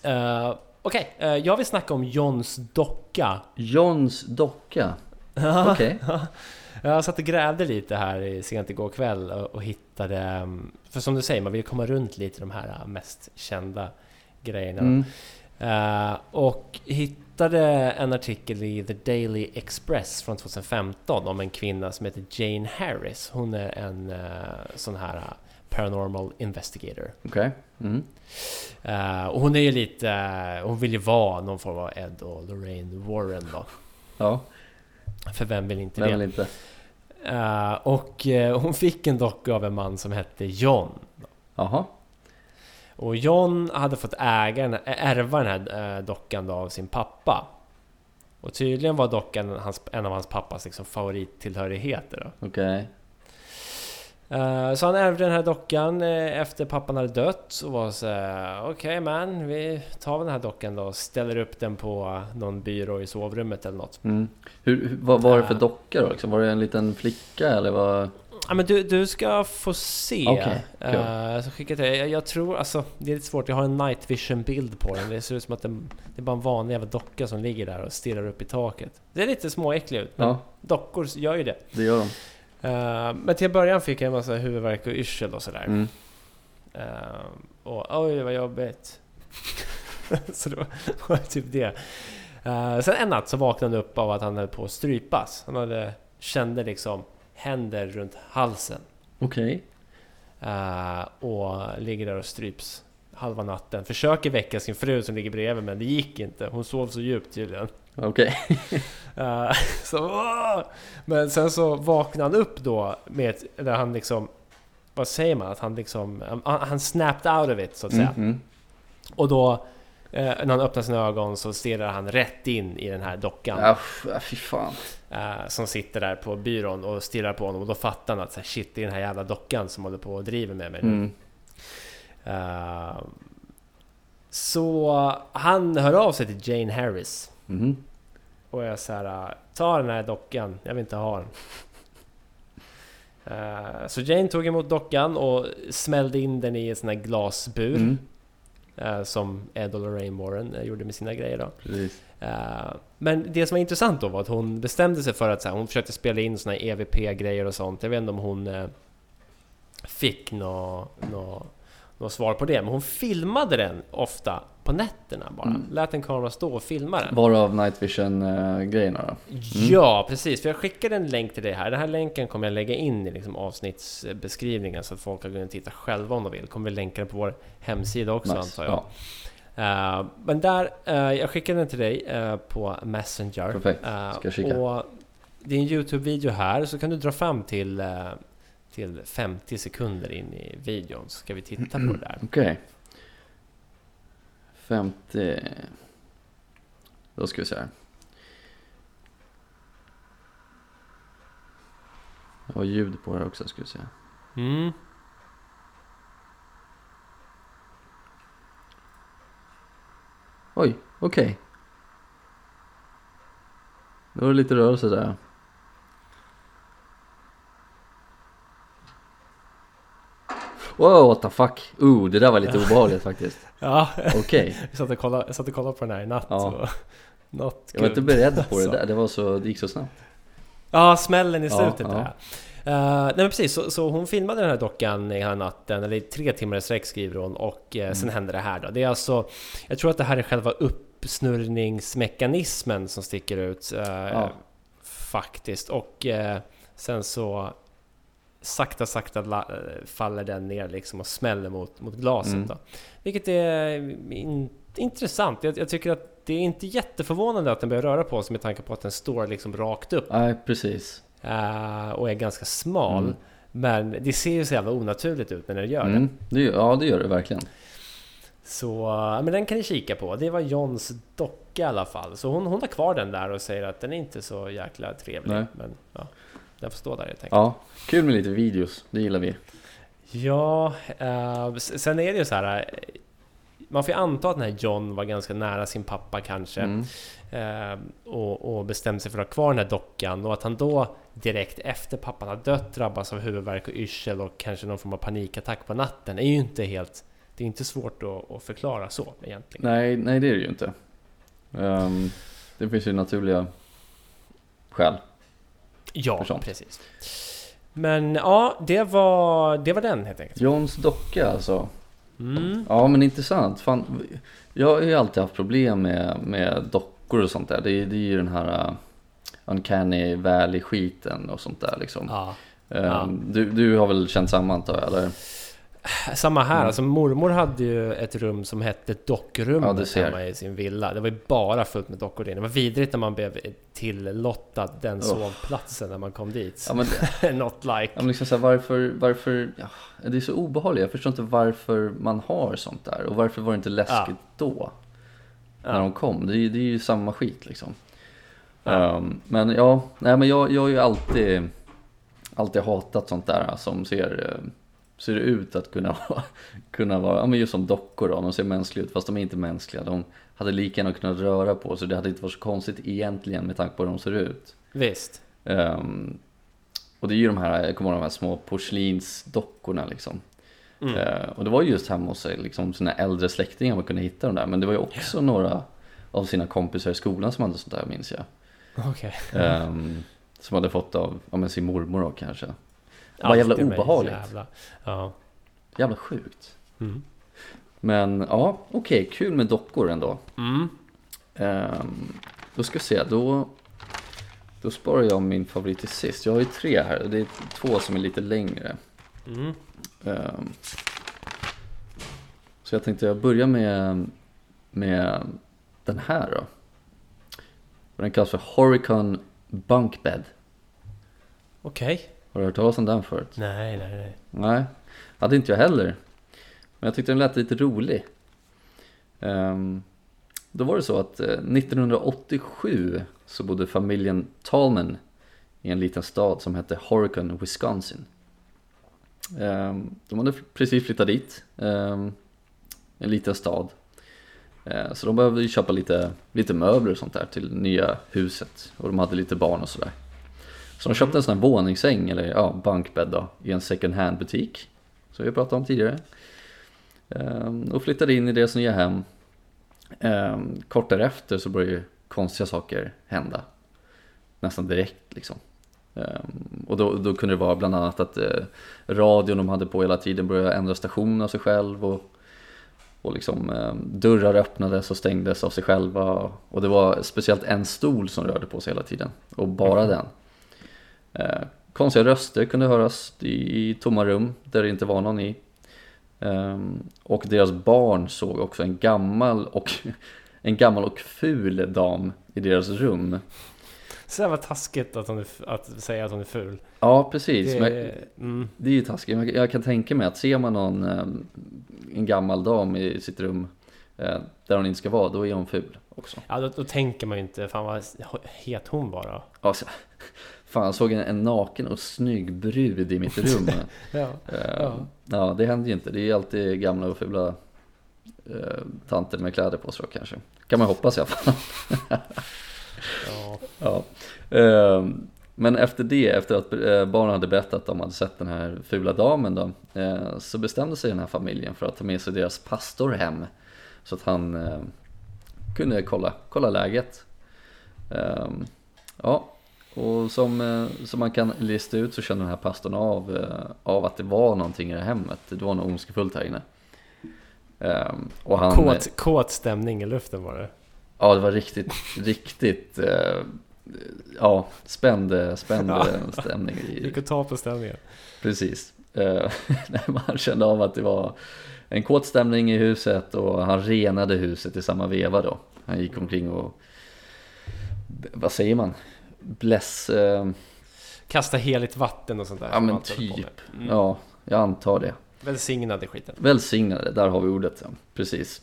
Uh, Okej, eh, jag vill snacka om Johns docka. Johns docka. Okej. Jag satt och grävde lite här i- sent igår kväll och, och hittade... mm, För som du säger, man vill komma runt lite de här eh, mest kända grejerna. Mm. Eh, och hittade en artikel i The Daily Express från 2015 om en kvinna som heter Jane Harris. Hon är en eh, sån här eh, paranormal investigator. Okej. Mm. Eh, och hon är ju lite, hon vill ju vara någon form av Ed och Lorraine Warren då. Ja, För vem vill inte vem det? vill inte? Och hon fick en docka av en man som hette John. Jaha. Och John hade fått äga, ärva den här eh, dockan då av sin pappa. Och tydligen var dockan hans, en av hans pappas liksom favorittillhörigheter. Okej. Eh, så han ärvde den här dockan eh, efter pappan hade dött och var så okej man, vi tar den här dockan då och ställer upp den på någon byrå i sovrummet eller något. Mm. Hur, vad var det för docka då? Liksom? Var det en liten flicka eller vad? Ja men du, du ska få se. Så skicka till dig. Jag, jag tror, alltså det är lite svårt. Jag har en night vision bild på den. Det ser ut som att den, det är bara en vanlig jävla docka som ligger där och stirrar upp i taket. Det är lite småäckligt ut, men Ja, dockor gör ju det. det gör de. Eh, men till början fick jag en massa huvudvärk och yrsel och sådär. Mm. Eh, och oj vad jobbigt. så då var det typ det. Eh, sen en natt så vaknade han upp av att han höll på att strypas. Han hade, kände liksom händer runt halsen. Okej. Eh, och ligger där och stryps halva natten. Försöker väcka sin fru som ligger bredvid men det gick inte. Hon sov så djupt tydligen. Okej. Eh, så, åh! Men sen så vaknade han upp då med ett, där han liksom vad säger man? Att han liksom, han, han snapped out of it så att säga. Mm, mm. Och då, eh, när han öppnar sina ögon så stirrar han rätt in i den här dockan. Ja, fy fan. eh, som sitter där på byrån och stirrar på honom. Och då fattar han att så här, shit, det är den här jävla dockan som håller på och driver med mig. Mm. Eh, så han hör av sig till Jane Harris. Mhm. Och jag så här, ta den här dockan, jag vill inte ha den. Eh, så Jane tog emot dockan och smällde in den i en sån här glasbur. Mm. Eh, som Ed och Lorraine Warren eh, gjorde med sina grejer då. Precis. Eh, men det som var intressant då var att hon bestämde sig för att så här, hon försökte spela in såna EVP-grejer och sånt. Jag vet inte om hon fick något nå, nå svar på det. Men hon filmade den ofta på nätterna bara. Mm. Lät en kamera stå och filma den. Varav night vision eh, grejerna då? Ja, precis. För jag skickade en länk till dig här. Den här länken kommer jag lägga in i liksom avsnittsbeskrivningen så att folk kan gå in och titta själva om de vill. Kommer vi länka den på vår hemsida också Nice. antar jag. Eh, men där, eh, jag skickade den till dig eh, på Messenger. Perfekt. Ska jag kika. och det är en Youtube-video här, så kan du dra fram till, till 50 sekunder in i videon, så ska vi titta på det där. Okej. 50. Då ska vi se här. Jag har ljud på det också ska vi se. Mm. Oj, okej. Nu var det lite rörelse där. Wow, what the fuck. Ooh, det där var lite obehagligt faktiskt. Ja, Okej, jag satt och kollade, jag satt och kollade på den här i natt. Ja. Något jag var inte beredd på det där. Det, var så, det gick så snabbt. Ja, smällen i slutet ja. där. Uh, nej men precis, så, så hon filmade den här dockan i här natten, eller i tre timmar i sträck skriver hon, och eh, sen hände det här då. Det är alltså, jag tror att det här är själva uppsnurrningsmekanismen som sticker ut. eh, Ja. Faktiskt. Och eh, sen så sakta, sakta eh, faller den ner liksom och smäller mot, mot glaset Mm. då. Vilket är in, intressant. Jag, jag tycker att det är inte jätteförvånande att den börjar röra på sig med tanke på att den står liksom rakt upp Nej, precis. eh, och är ganska smal. Mm. Men det ser ju så jävla onaturligt ut när den gör det. Mm, det gör, ja, det gör det verkligen. Så men den kan ni kika på. Det var Johns docka i alla fall. Så hon, hon har kvar den där och säger att den är inte så jäkla trevlig. Nej. Men ja, den får stå där helt enkelt. Ja, kul med lite videos, det gillar vi. Ja, eh, sen är det ju så här. eh, Man får ju anta att den här John var ganska nära sin pappa kanske. Mm. Eh, och, och bestämde sig för att ha kvar den här dockan. Och att han då direkt efter pappan har dött drabbas av huvudvärk och yrsel och kanske någon form av panikattack på natten. är ju inte helt... Det är inte svårt att, att förklara så egentligen. Nej, nej det är det ju inte. Ehm, det finns ju naturliga skäl. Ja, precis. Men ja, det var, det var den helt enkelt. Johns docka alltså. Mm. Ja men intressant. Fan, jag har ju alltid haft problem med, med dockor och sånt där. Det, det är ju den här uh, Uncanny Valley-skiten och sånt där liksom. Ja. Ehm, Ja. du, du har väl känt samma antar jag eller? Samma här, Mm. alltså mormor hade ju ett rum som hette Ja, dockrummet ser. hemma i sin villa. Det var ju bara fullt med dockor inne. Det var vidrigt när man blev tillottad den Oh. sovplatsen när man kom dit. Ja men, Not like. ja, men liksom så här, varför, varför, ja, det är så obehagligt. Jag förstår inte varför man har sånt där. Och varför var det inte läskigt då? När Ja. de kom. Det är, det är ju samma skit liksom. Ja. Ehm, men ja, nej men jag, jag har ju alltid, alltid hatat sånt där som ser, ser ut att kunna, vara- kunna vara, ja men just som dockor då, de ser mänskliga ut fast de är inte mänskliga. De hade lika gärna kunnat röra på sig, det hade inte varit så konstigt egentligen med tanke på hur de ser ut. Visst. Ehm, och det är ju de här, jag kommer ihåg de här små porslinsdockorna liksom. Mm. Eh, och det var ju just hemma hos sig, liksom sina äldre släktingar man kunde hitta dem där. Men det var ju också några av sina kompisar i skolan som hade sånt där minns jag. Okej. Ehm, som hade fått av, ja men sin mormor då kanske. Vad jävla obehagligt. Jävla. Ja. Jävla sjukt. Mm. Men ja, okej, kul med dockor ändå. Mm. Ehm, då ska vi se, då, då sparar jag min favorit till sist. Jag har ju tre här, det är två som är lite längre. Mm. Ehm, Så jag tänkte jag börjar med, med den här då. Den kallas för Horicon Bunkbed. Okej. Har du hört talas om den förut? Nej, nej, nej. Nej, hade inte jag heller. Men jag tyckte den lät lite rolig. Ehm, då var det så att eh, 1987 så bodde familjen Tallman i en liten stad som hette Horicon, Wisconsin. Ehm, de hade precis flyttat dit, ehm, en liten stad. Eh, Så de behövde ju köpa lite, lite möbler och sånt där till nya huset och de hade lite barn och sådär. Så de köpte en sån här våningssäng, eller ja, bankbädd då, i en second hand butik. Som vi pratade om tidigare. Ehm, Och flyttade in i deras nya hem. Ehm, Kort därefter så började ju konstiga saker hända. Nästan direkt liksom. Ehm, Och då, då kunde det vara bland annat att eh, radion de hade på hela tiden började ändra station av sig själv. Och, och liksom eh, dörrar öppnades och stängdes av sig själva. Och det var speciellt en stol som rörde på sig hela tiden. Och bara Mhm. den. Eh, konstiga röster kunde höras i, i tomma rum där det inte var någon i. Ehm, och deras barn såg också en gammal och en gammal och ful dam i deras rum. Så det var taskigt att, hon är, att säga att hon är ful. Ja, precis. Det, mm. det är ju taskigt. Men Jag kan tänka mig att ser man någon, ehm, en gammal dam i sitt rum eh, där hon inte ska vara, då är hon ful också. Ja, då, då tänker man ju inte, fan vad het hon var då. Alltså, fan, jag såg en, en naken och snygg brud i mitt rum. Ja. Eh, Ja. ja, det händer ju inte. Det är alltid gamla och fula eh, tanter med kläder på sig kanske. Kan man hoppas i alla fall. Ja. ja. Eh, men efter det, efter att eh, barnen hade berättat att de hade sett den här fula damen då, eh, så bestämde sig den här familjen för att ta med sig deras pastor hem. Så att han eh, kunde kolla, kolla läget. Ja, och som, eh, som man kan lista ut så kände den här pastorn av, eh, av att det var någonting i det här hemmet. Det var något ondskefullt här inne. Eh, och han, Kåt, kåt stämning i luften var det. Ja, det var riktigt, riktigt, eh, ja, spänd, spänd stämning. I, Gick att ta på stämningen. precis. Eh, man kände av att det var en kåt stämning i huset och han renade huset i samma veva då. Han gick omkring och, vad säger man, bless... Eh, Kasta heligt vatten och sånt där. ja men typ. Mm. ja, jag antar det. Välsignade skiten. Välsignade, där har vi ordet, ja. precis.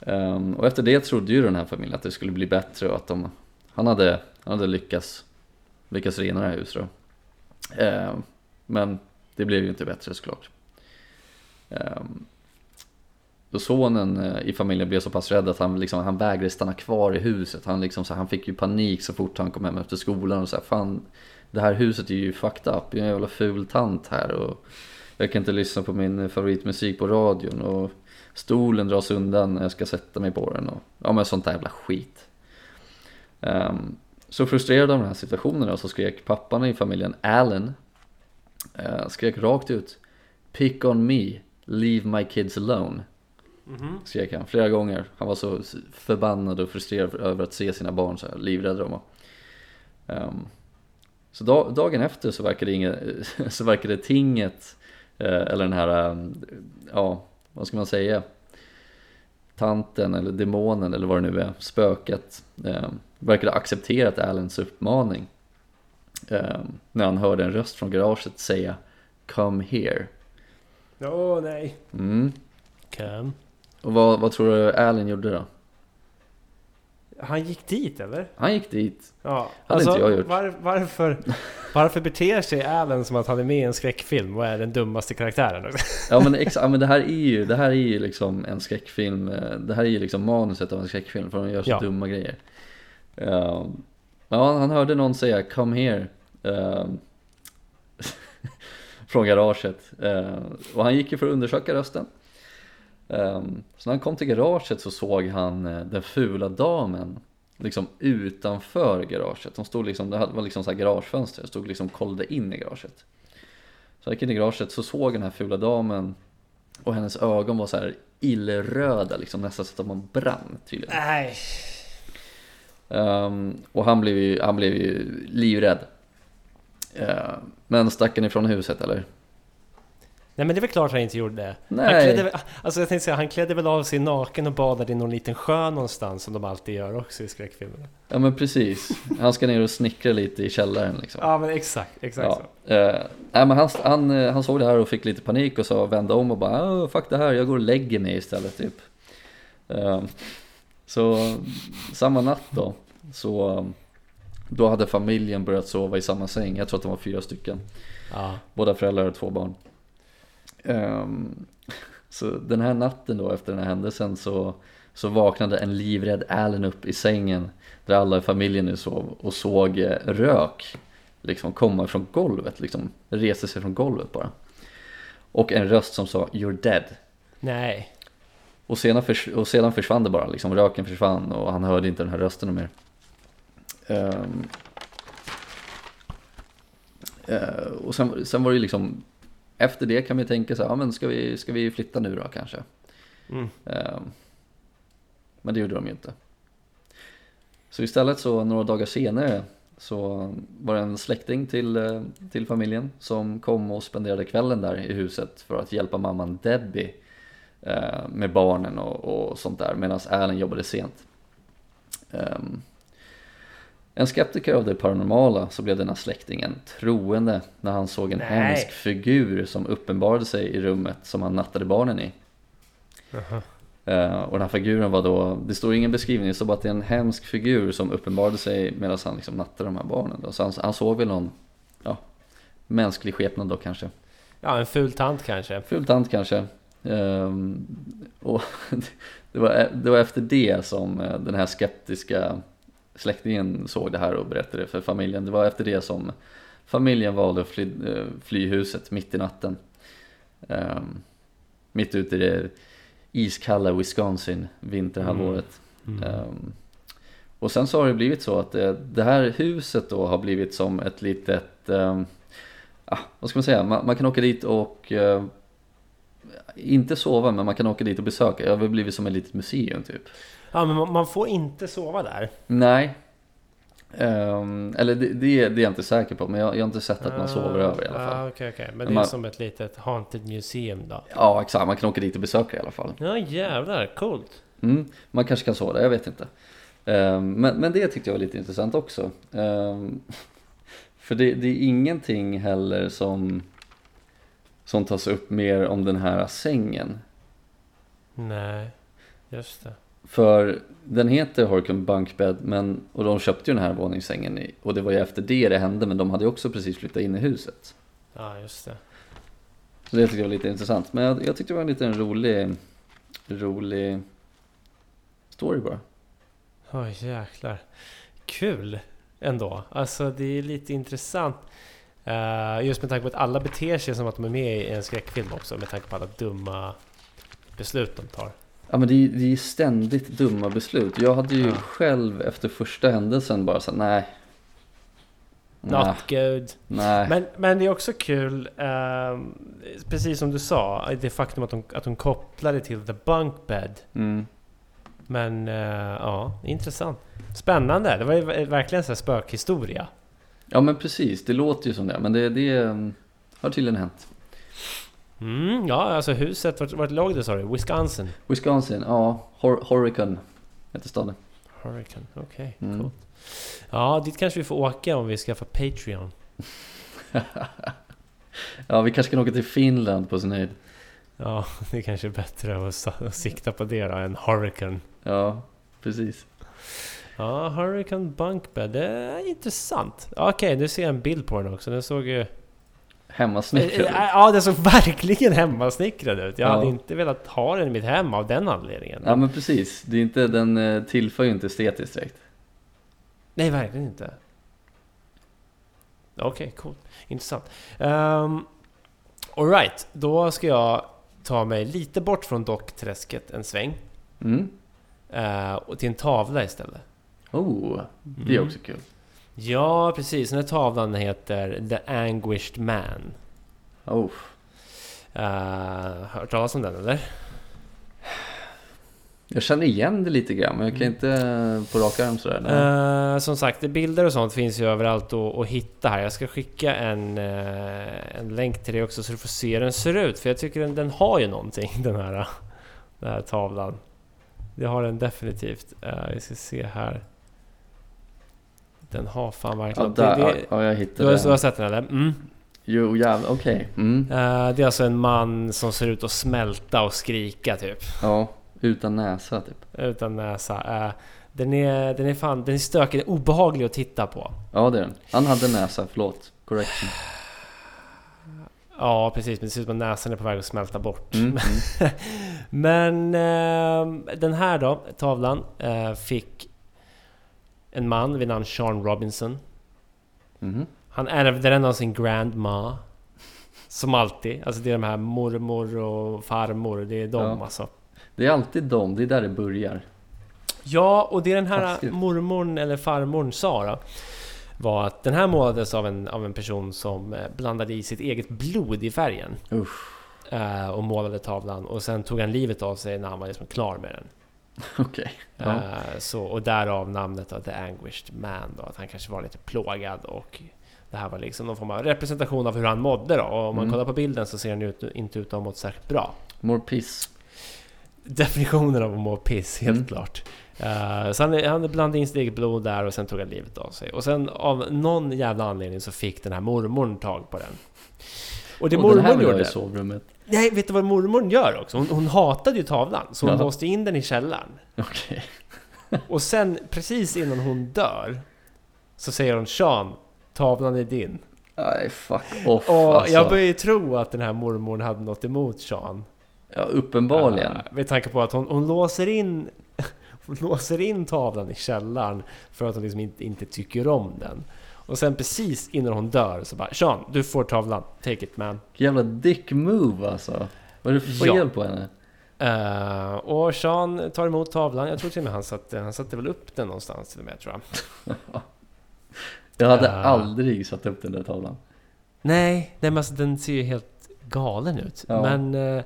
Ehm, och efter det trodde ju den här familjen att det skulle bli bättre och att de, han hade, han hade lyckats, lyckats rena det här huset. Ehm, men det blev ju inte bättre såklart. Um, då sonen eh, i familjen blev så pass rädd att han, liksom, han vägrade stanna kvar i huset. Han, liksom, så, han fick ju panik så fort han kom hem efter skolan och så här, fan det här huset är ju fucked up, jag är en jävla ful tant här och jag kan inte lyssna på min favoritmusik på radion och stolen dras undan när jag ska sätta mig på den och ja men sånt där jävla skit. Um, så frustrerad av den här situationen så skrek pappan i familjen, Allen uh, ehm, skrek rakt ut Pick on me, leave my kids alone. Mhm. Skrek han flera gånger. Han var så förbannad och frustrerad över att se sina barn så här livrädda de var. Ehm, så dag, dagen efter så verkade, inget, så verkade tinget, eh, eller den här, eh, ja, vad ska man säga? Tanten eller demonen eller vad det nu är, spöket, eh, verkade ha accepterat Allens uppmaning. Eh, när han hörde en röst från garaget säga Come here. Åh nej. Mm. Come. Och vad, vad tror du Allen gjorde då? Han gick dit eller? Han gick dit. Ja. Alltså, Hade inte jag gjort. Var, varför, varför beter sig Alan som att han är med i en skräckfilm och är den dummaste karaktären? Ja men, exa- ja, men det här är ju, det här är ju liksom en skräckfilm. eh, Det här är ju liksom manuset av en skräckfilm för de gör så Ja. dumma grejer. Ja, ja, han hörde någon säga 'Come here' eh, Från garaget. Eh, och han gick ju för att undersöka rösten. Eh, så när han kom till garaget så såg han eh, den fula damen liksom utanför garaget. De stod liksom, det var liksom så här garagefönster, de stod liksom och kollade in i garaget. Så han gick in i garaget så såg den här fula damen och hennes ögon var så här illröda liksom nästan så att de brann tydligen. Nej. Ehm, och han blev ju, han blev ju livrädd. Ehm, men stack han ifrån huset eller? Nej men det är väl klart han inte gjorde det. Han Nej. klädde, väl- alltså jag tänkte säga, han klädde väl av sig naken och badade i någon liten sjö någonstans som de alltid gör också i skräckfilmerna. Ja men precis. Han ska ner och snickra lite i källaren liksom. Ja men exakt, exakt Ja. så. Nej men han, han, han såg det här och fick lite panik och så vände om och bara "Ah, fuck det här, jag går och lägger mig istället typ. Eh, så samma natt då, så då hade familjen börjat sova i samma säng. Jag tror att de var fyra stycken. Ja. Båda föräldrar och två barn. Ehm, så den här natten då efter den här händelsen så, så vaknade en livrädd Allen upp i sängen där alla i familjen nu sov och såg eh, rök liksom komma från golvet, liksom reste sig från golvet bara. Och en röst som sa “You're dead” Nej. och sedan, förs- och sedan försvann det bara, liksom röken försvann och han hörde inte den här rösten mer. Ehm, eh, och sen, sen var det liksom, efter det kan man ju tänka så här, ja men ska vi, ska vi flytta nu då kanske? Mm. Ehm, men det gjorde de ju inte. Så istället så några dagar senare så var det en släkting till, eh, till familjen som kom och spenderade kvällen där i huset för att hjälpa mamman Debbie eh, med barnen och, och sånt där medan Alan jobbade sent. En skeptiker av det paranormala så blev denna släktingen troende när han såg en Nej. hemsk figur som uppenbarade sig i rummet som han nattade barnen i. Jaha. Eh, och den här figuren var då, det står ingen beskrivning, det står bara att det är en hemsk figur som uppenbarade sig medan han liksom nattade de här barnen. Då. Så han, han såg väl någon, ja, mänsklig skepnad då kanske. Ja, en ful tant kanske. Ful tant kanske. Ehm, och det var, det var efter det som eh, den här skeptiska släktingen såg det här och berättade för familjen. Det var efter det som familjen valde att fly, eh, fly huset mitt i natten. Ehm, mitt ute i det iskalla Wisconsin vinterhalvåret. Mm. Ehm, och sen så har det blivit så att det, det här huset då har blivit som ett litet, um, ah, vad ska man säga, man, man kan åka dit och eh, inte sova men man kan åka dit och besöka. Det har blivit som ett litet museum typ. Ja, men man- får inte sova där. Nej. Ehm, eller det, det, det är jag inte säker på, men jag, jag har inte sett att man sover över i alla fall. Ah, Okej, okej. Men Men det är man- som ett litet haunted museum då? Ja, exakt. Man kan åka dit och besöka i alla fall. Ja jävlar, coolt. Mm, man kanske kan sova där, jag vet inte. Ehm, men, men det tyckte jag var lite intressant också. Ehm, för det, det är ingenting heller som, som tas upp mer om den här sängen. Nej, just det. För den heter Horcum Bunkbed men, och de köpte ju den här våningssängen i, och det var ju efter det det hände men de hade ju också precis flyttat in i huset. Ja, just det. Så det tyckte jag var lite intressant. Men jag, jag tyckte det var en liten rolig, rolig story bara. Oj jäklar. Kul ändå. Alltså det är lite intressant. Eh, just med tanke på att alla beter sig som att de är med i en skräckfilm också. Med tanke på alla dumma beslut de tar. Ja men det är, det är ständigt dumma beslut. Jag hade ju Ja. själv efter första händelsen bara såhär, nej. Nej, Not good. nej. Men, men det är också kul, ehm, precis som du sa, det faktum att de, att de kopplar det till the bunk bed. Mm. Men eh, ja, intressant. Spännande. Det var ju verkligen en spökhistoria. Ja men precis, det låter ju som det. Men det, det um, har tydligen hänt. Mm, ja, alltså huset, vart, vart låg det sa du? Wisconsin? Wisconsin, ja. Hor- Horicon heter staden. Hurricane, okej, Mm. coolt. Ja, dit kanske vi får åka om vi skaffar Patreon. Ja, vi kanske kan åka till Finland på sin höjd. Ja, det kanske är bättre att, sikta på det då än Hurricane. Ja, precis. Ja, Hurricane Bunkbed, det är intressant. Okej, nu ser jag en bild på den också. Den såg ju... Hemmasnickrad. Eh, Ja, den såg verkligen hemmasnickrad ut. Jag Ja. hade inte velat ha den i mitt hem av den anledningen. Ja men precis, det är inte, den eh, tillför ju inte estetiskt direkt. Nej, verkligen inte. Okej, coolt. Intressant. Um, Alright, då ska jag ta mig lite bort från dockträsket en sväng. Mm. eh, och till en tavla istället. Oh, det är Mm. också kul. Ja, precis. Den här tavlan heter The Anguished Man. Oh. Uh, hört talas om den eller? Jag känner igen det lite grann, men jag kan inte eh, på rak arm sådär. Eh, som sagt, bilder och sånt finns ju överallt att, hitta här. Jag ska skicka en, eh, en länk till dig också så du får se hur den ser ut. För jag tycker den, den har ju någonting den här, den här tavlan. Det har den definitivt. Uh, vi ska se här. Den har fan Ja, verkligen... där, det, det, ja, jag du, hittade har, du har den. sett den eller? Mm. Jo, jävlar, okej. Mm. Eh, det är alltså en man som ser ut att smälta och skrika typ. Ja, utan näsa typ. Utan näsa. Eh, den, är, den är fan den är stökig, den är obehaglig att titta på. Ja, det är den. Han hade näsa, förlåt. Correction. Ja precis, men det ser ut som att näsan är på väg att smälta bort. Mm. Mm. Men eh, den här då, tavlan, eh, fick en man vid namn Sean Robinson. Mhm. Han ärvde den av sin grandma. Som alltid, alltså det är de här mormor och farmor, det är de Ja. alltså. Det är alltid dem, det är där det börjar. Ja, och det den här Taskigt. mormorn eller farmorn sa då, var att den här målades av en, av en person som eh, blandade i sitt eget blod i färgen. Usch, eh, och målade tavlan och sen tog han livet av sig när han var liksom klar med den. okej. Ja. Eh, så, och därav namnet av The Anguished Man då, att han kanske var lite plågad och det här var liksom någon form av representation av hur han mådde då. Och om man Mm. kollar på bilden så ser han ju ut, inte ut att ha mått särskilt bra. More piss. Definitionen av att må piss, helt Mm. klart. Eh, så han, han blandade in sitt eget blod där och sen tog han livet av sig. Och sen av någon jävla anledning så fick den här mormorn tag på den. Och det och den här gjorde... i sovrummet. Nej, vet du vad mormorn gör också? Hon, hon hatade ju tavlan, så hon låste in den i källaren. Okej. Och sen, precis innan hon dör, så säger hon Sean, tavlan är din. Nej, fuck off Och alltså. jag börjar ju tro att den här mormorn hade något emot Sean. Ja, uppenbarligen. Uh, med tanke på att hon, hon låser in Hon låser in tavlan i källaren för att hon liksom inte, inte tycker om den. Och sen precis innan hon dör så bara Sean, du får tavlan. Take it man. Jävla dick move alltså. Vad är det för Ja. fel på henne? Eh, och Sean tar emot tavlan. Jag tror till och med han satte, han satte väl upp den någonstans till och med tror jag. Jag hade Ja. aldrig satt upp den där tavlan. Nej, nej men alltså den ser ju helt galen ut. Ja. Men eh,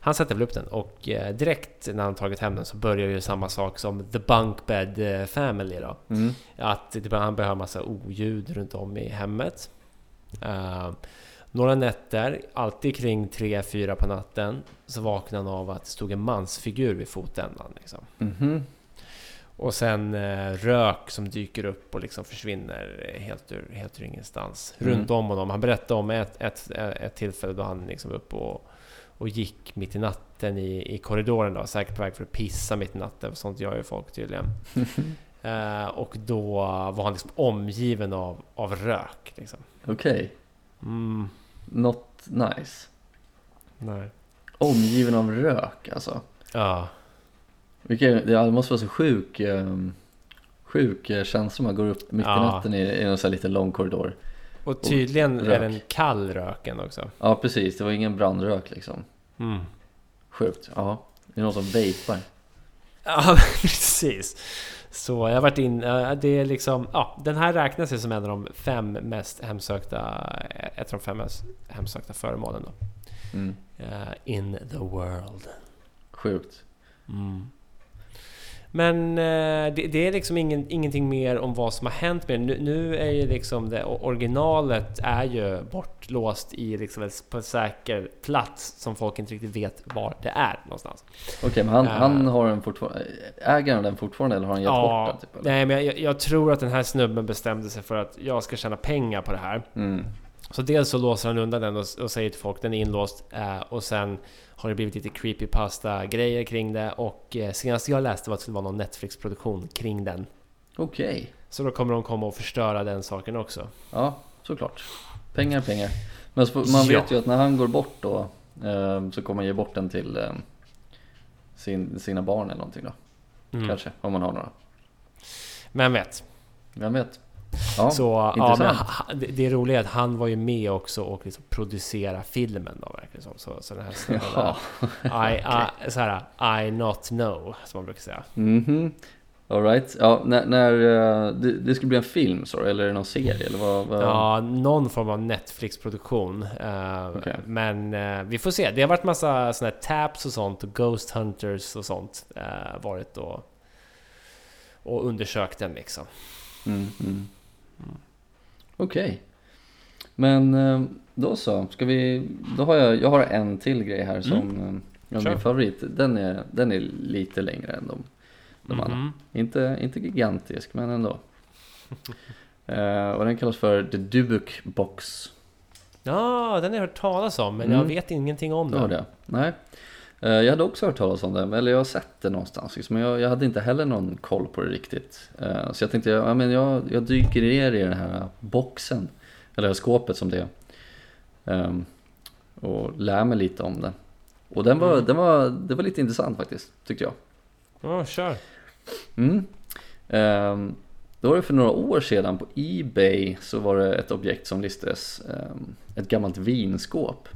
han sätter väl upp den och eh, direkt när han tagit hem den så börjar ju samma sak som The Bunkbed eh, Family då. Mm. Att det, han ha massa oljud runt om i hemmet. Eh, några nätter, alltid kring 3-4 på natten, så vaknar han av att det stod en mansfigur vid fotändan. Liksom. Mhm. Och sen eh, rök som dyker upp och liksom försvinner helt ur, helt ur ingenstans. Mm. Runt om honom. Han berättade om ett, ett, ett tillfälle då han liksom upp och, och gick mitt i natten i, i korridoren då, säkert på väg för att pissa mitt i natten, för sånt gör ju folk tydligen. Eh, och då var han liksom omgiven av, av rök. Liksom. Okej, Mm, not nice. nej. Omgiven av rök alltså. Ja, Vilken, det måste vara så sjuk, um, sjuk eh, känsla man går upp mitt i natten i, i en sån här liten lång korridor. och tydligen rök. är den kall röken också. Ja precis, det var ingen brandrök liksom. Mm. Sjukt. Ja, det är någon som vejpar. Ja, precis. Så jag har varit in... eh, Det är liksom... Ja, den här räknas ju som en av de fem mest hemsökta... Ett av de fem mest hemsökta föremålen då. Mm. Eh, in the world. Sjukt. Mm. Men eh, det, det är liksom ingen, ingenting mer om vad som har hänt med. Nu, nu är ju liksom det originalet är ju bortlåst i liksom på en säker plats som folk inte riktigt vet var det är någonstans. Okej, men han, Ja. han har den fortfarande, äger han den fortfarande eller har han gett bort den? Typ, eller? nej, men jag, jag tror att den här snubben bestämde sig för att jag ska tjäna pengar på det här. Mm. Så dels så låser han undan den och, och säger till folk den är inlåst eh, och sen har det blivit lite creepypasta grejer kring det och eh, senast jag läste var att det skulle vara någon Netflix-produktion kring den. Okej, Så då kommer de komma och förstöra den saken också. ja såklart. Pengar, pengar. Men så, man Ja. vet ju att när han går bort då eh, så kommer han ge bort den till eh, sin, sina barn eller någonting då. Mm. Kanske, om man har några. Men vet. Vem vet? Ja, så ja, men, det, roliga är att han var ju med också och liksom producera filmen då verkligen. Så, så den här snubben I, I, så här, I not know, som man brukar säga. Mhm. Alright, ja när, när eh, det, det skulle bli en film så eller är det någon serie eller vad? vad? Ja, någon form av Netflix-produktion. Eh, Okej. Men eh, vi får se. Det har varit massa såna här taps och sånt och Ghost Hunters och sånt varit och, och undersökt den liksom. Mm, mm. Okej. Men eh, då så, ska vi, då har jag, jag har en till grej här som, mm. ja, Kör. min favorit, den är, den är lite längre än de, de andra. Mhm. Inte, inte gigantisk men ändå. Eh, och den kallas för The Dubuk Box. Ja, den har jag hört talas om, men Mm. jag vet ingenting om Ja, den. det. Nej. Eh, Jag hade också hört talas om den, eller jag har sett det någonstans. Liksom. Men jag, jag hade inte heller någon koll på det riktigt. Eh, Så jag tänkte, ja, men jag, jag dyker ner i den här boxen, eller det skåpet som det är. Ehm, Och lär mig lite om det. Och den var, Mm. den var, det var lite intressant faktiskt, tyckte jag. Ja, kör. Mm. Ehm, då var det för några år sedan på Ebay så var det ett objekt som listades, ehm, ett gammalt vinskåp.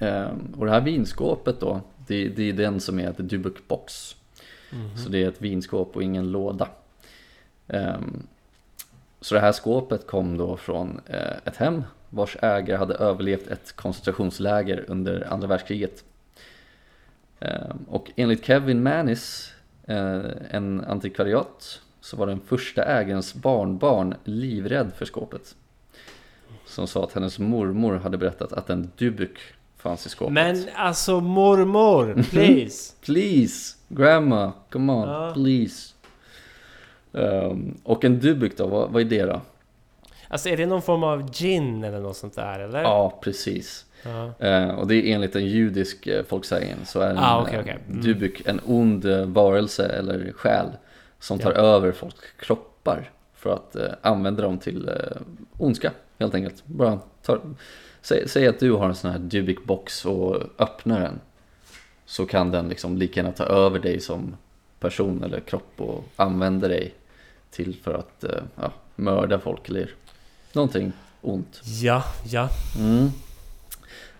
Ehm, och det här vinskåpet då, det, det är den som är The Dubuk Box. Mhm. Så det är ett vinskåp och ingen låda. Ehm, så det här skåpet kom då från eh, ett hem vars ägare hade överlevt ett koncentrationsläger under andra världskriget. Ehm, och enligt Kevin Manis, eh, en antikvariat, så var den första ägarens barnbarn livrädd för skåpet. Som sa att hennes mormor hade berättat att en dubuk fanns i skåpet. Men alltså mormor, please! Please, grandma, come on, Ja. please. Ehm, och en dubuk då, vad, vad är det då? Alltså är det någon form av gin eller något sånt där eller? Ja, precis. Ja. Eh, och det är enligt en judisk uh, folksägen så är en Ah, eh, okej. Mm. dubuk en ond eh, varelse eller själ som tar Ja. över folks kroppar för att eh, använda dem till uh, ondska helt enkelt. Bara tar, säg, säg att du har en sån här dubik box och öppnar den så kan den liksom lika gärna ta över dig som person eller kropp och använda dig till för att eh, ja, mörda folk eller någonting ont. Ja, ja. Mm.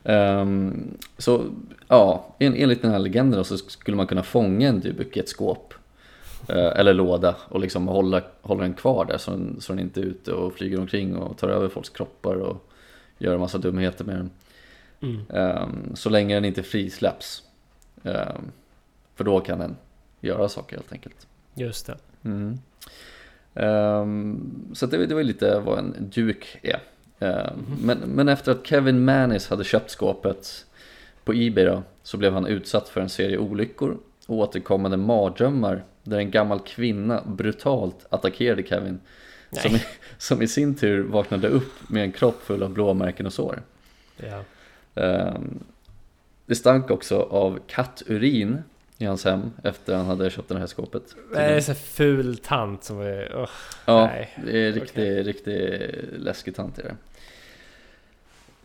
Ehm, så ja, en, enligt den här legenden så skulle man kunna fånga en dubuk i ett skåp eh, eller låda och liksom hålla, hålla den kvar där så den, så den inte är ute och flyger omkring och tar över folks kroppar och gör en massa dumheter med den. Mm. Ehm, så länge den inte frisläpps. Ehm, för då kan den göra saker helt enkelt. Just det. Mm. Ehm, så det, det var lite vad en Duke är. Ehm, men, men efter att Kevin Mannis hade köpt skåpet på Ebay då, så blev han utsatt för en serie olyckor och återkommande mardrömmar där en gammal kvinna brutalt attackerade Kevin. Nej. Som i, som i sin tur vaknade upp med en kropp full av blåmärken och sår. Ja. Ehm, det stank också av katturin i hans hem efter han hade köpt det här skåpet. Det är så ful tant som är... åh, Ja, nej. det är riktigt, riktigt läskig tant är det.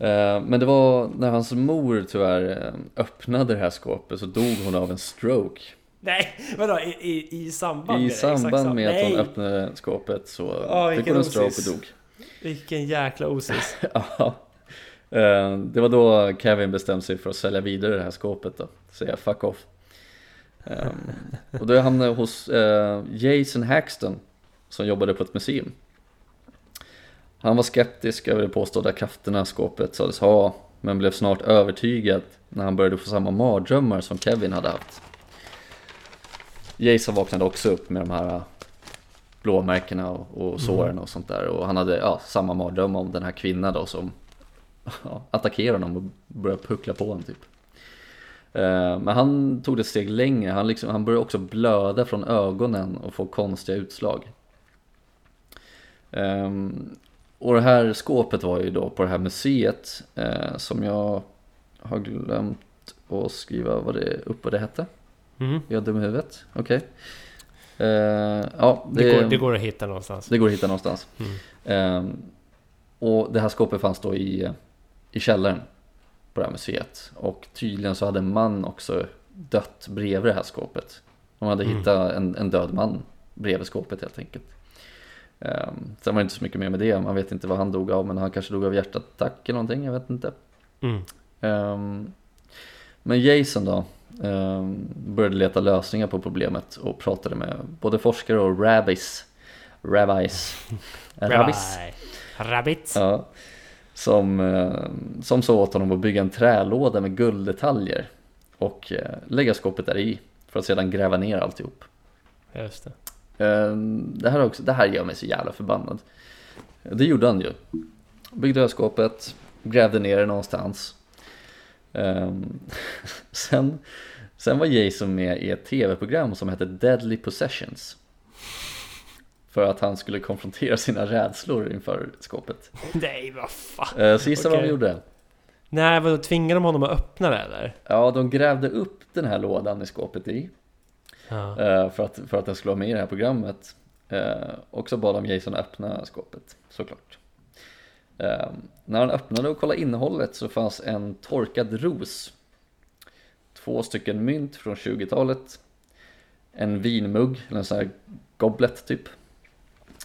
Eh, Men det var när hans mor tyvärr eh, öppnade det här skåpet så dog hon av en stroke. Nej, vadå? I, i, i samband I med det? Samband så. med att hon öppnade skåpet så Åh, fick hon en stroke och dog. Vilken jäkla osis. Ja. Eh, Det var då Kevin bestämde sig för att sälja vidare det här skåpet då. Säga fuck off. Eh, Och då hamnade jag hos eh, Jason Haxton som jobbade på ett museum. Han var skeptisk över de påstådda krafterna skåpet sades ha, men blev snart övertygad när han började få samma mardrömmar som Kevin hade haft. Jason vaknade också upp med de här blåmärkena och, och såren och sånt där och han hade ja, samma mardröm om den här kvinnan då som ja, attackerade honom och började puckla på honom typ. Eh, Men han tog det ett steg längre, han, liksom, han började också blöda från ögonen och få konstiga utslag. Ehm, och det här skåpet var ju då på det här museet eh, som jag har glömt att skriva vad det, upp vad det hette. Mm. Jag är dum i huvudet, okej. Eh, ja, Det, går, det går att hitta någonstans. det går att hitta någonstans. Mm. Ehm, och det här skåpet fanns då i, i källaren på det här museet. Och tydligen så hade en man också dött bredvid det här skåpet. De hade Mm. hittat en, en död man bredvid skåpet helt enkelt. Um, sen var det inte så mycket mer med det, man vet inte vad han dog av, men han kanske dog av hjärtattack eller någonting, jag vet inte. Mm. Ehm, men Jason då började leta lösningar på problemet och pratade med både forskare och rabbis. Rabbis. Rabbis. Rabbi. Rabbit. Ja. Som, eh, som sa åt honom att bygga en trälåda med gulddetaljer och eh, lägga skåpet där i för att sedan gräva ner alltihop. Just det. Eh, Det här, är också, det här gör mig så jävla förbannad. Det gjorde han ju. Byggde öskåpet, grävde ner det någonstans. Ehm, sen, sen var Jason med i ett tv-program som hette Deadly Possessions. För att han skulle konfrontera sina rädslor inför skåpet. Nej, vad fan. Uh, så gissa vad de gjorde? Nej, vadå? Tvingar de honom att öppna det eller? Ja, de grävde upp den här lådan i skåpet i. Ja. eh, för, att, för att den skulle vara med i det här programmet. Eh, och så bad de Jason öppna skåpet, såklart. Eh, när han öppnade och kollade innehållet så fanns en torkad ros. Två stycken mynt från 20-talet. En vinmugg, eller en sån här goblet typ.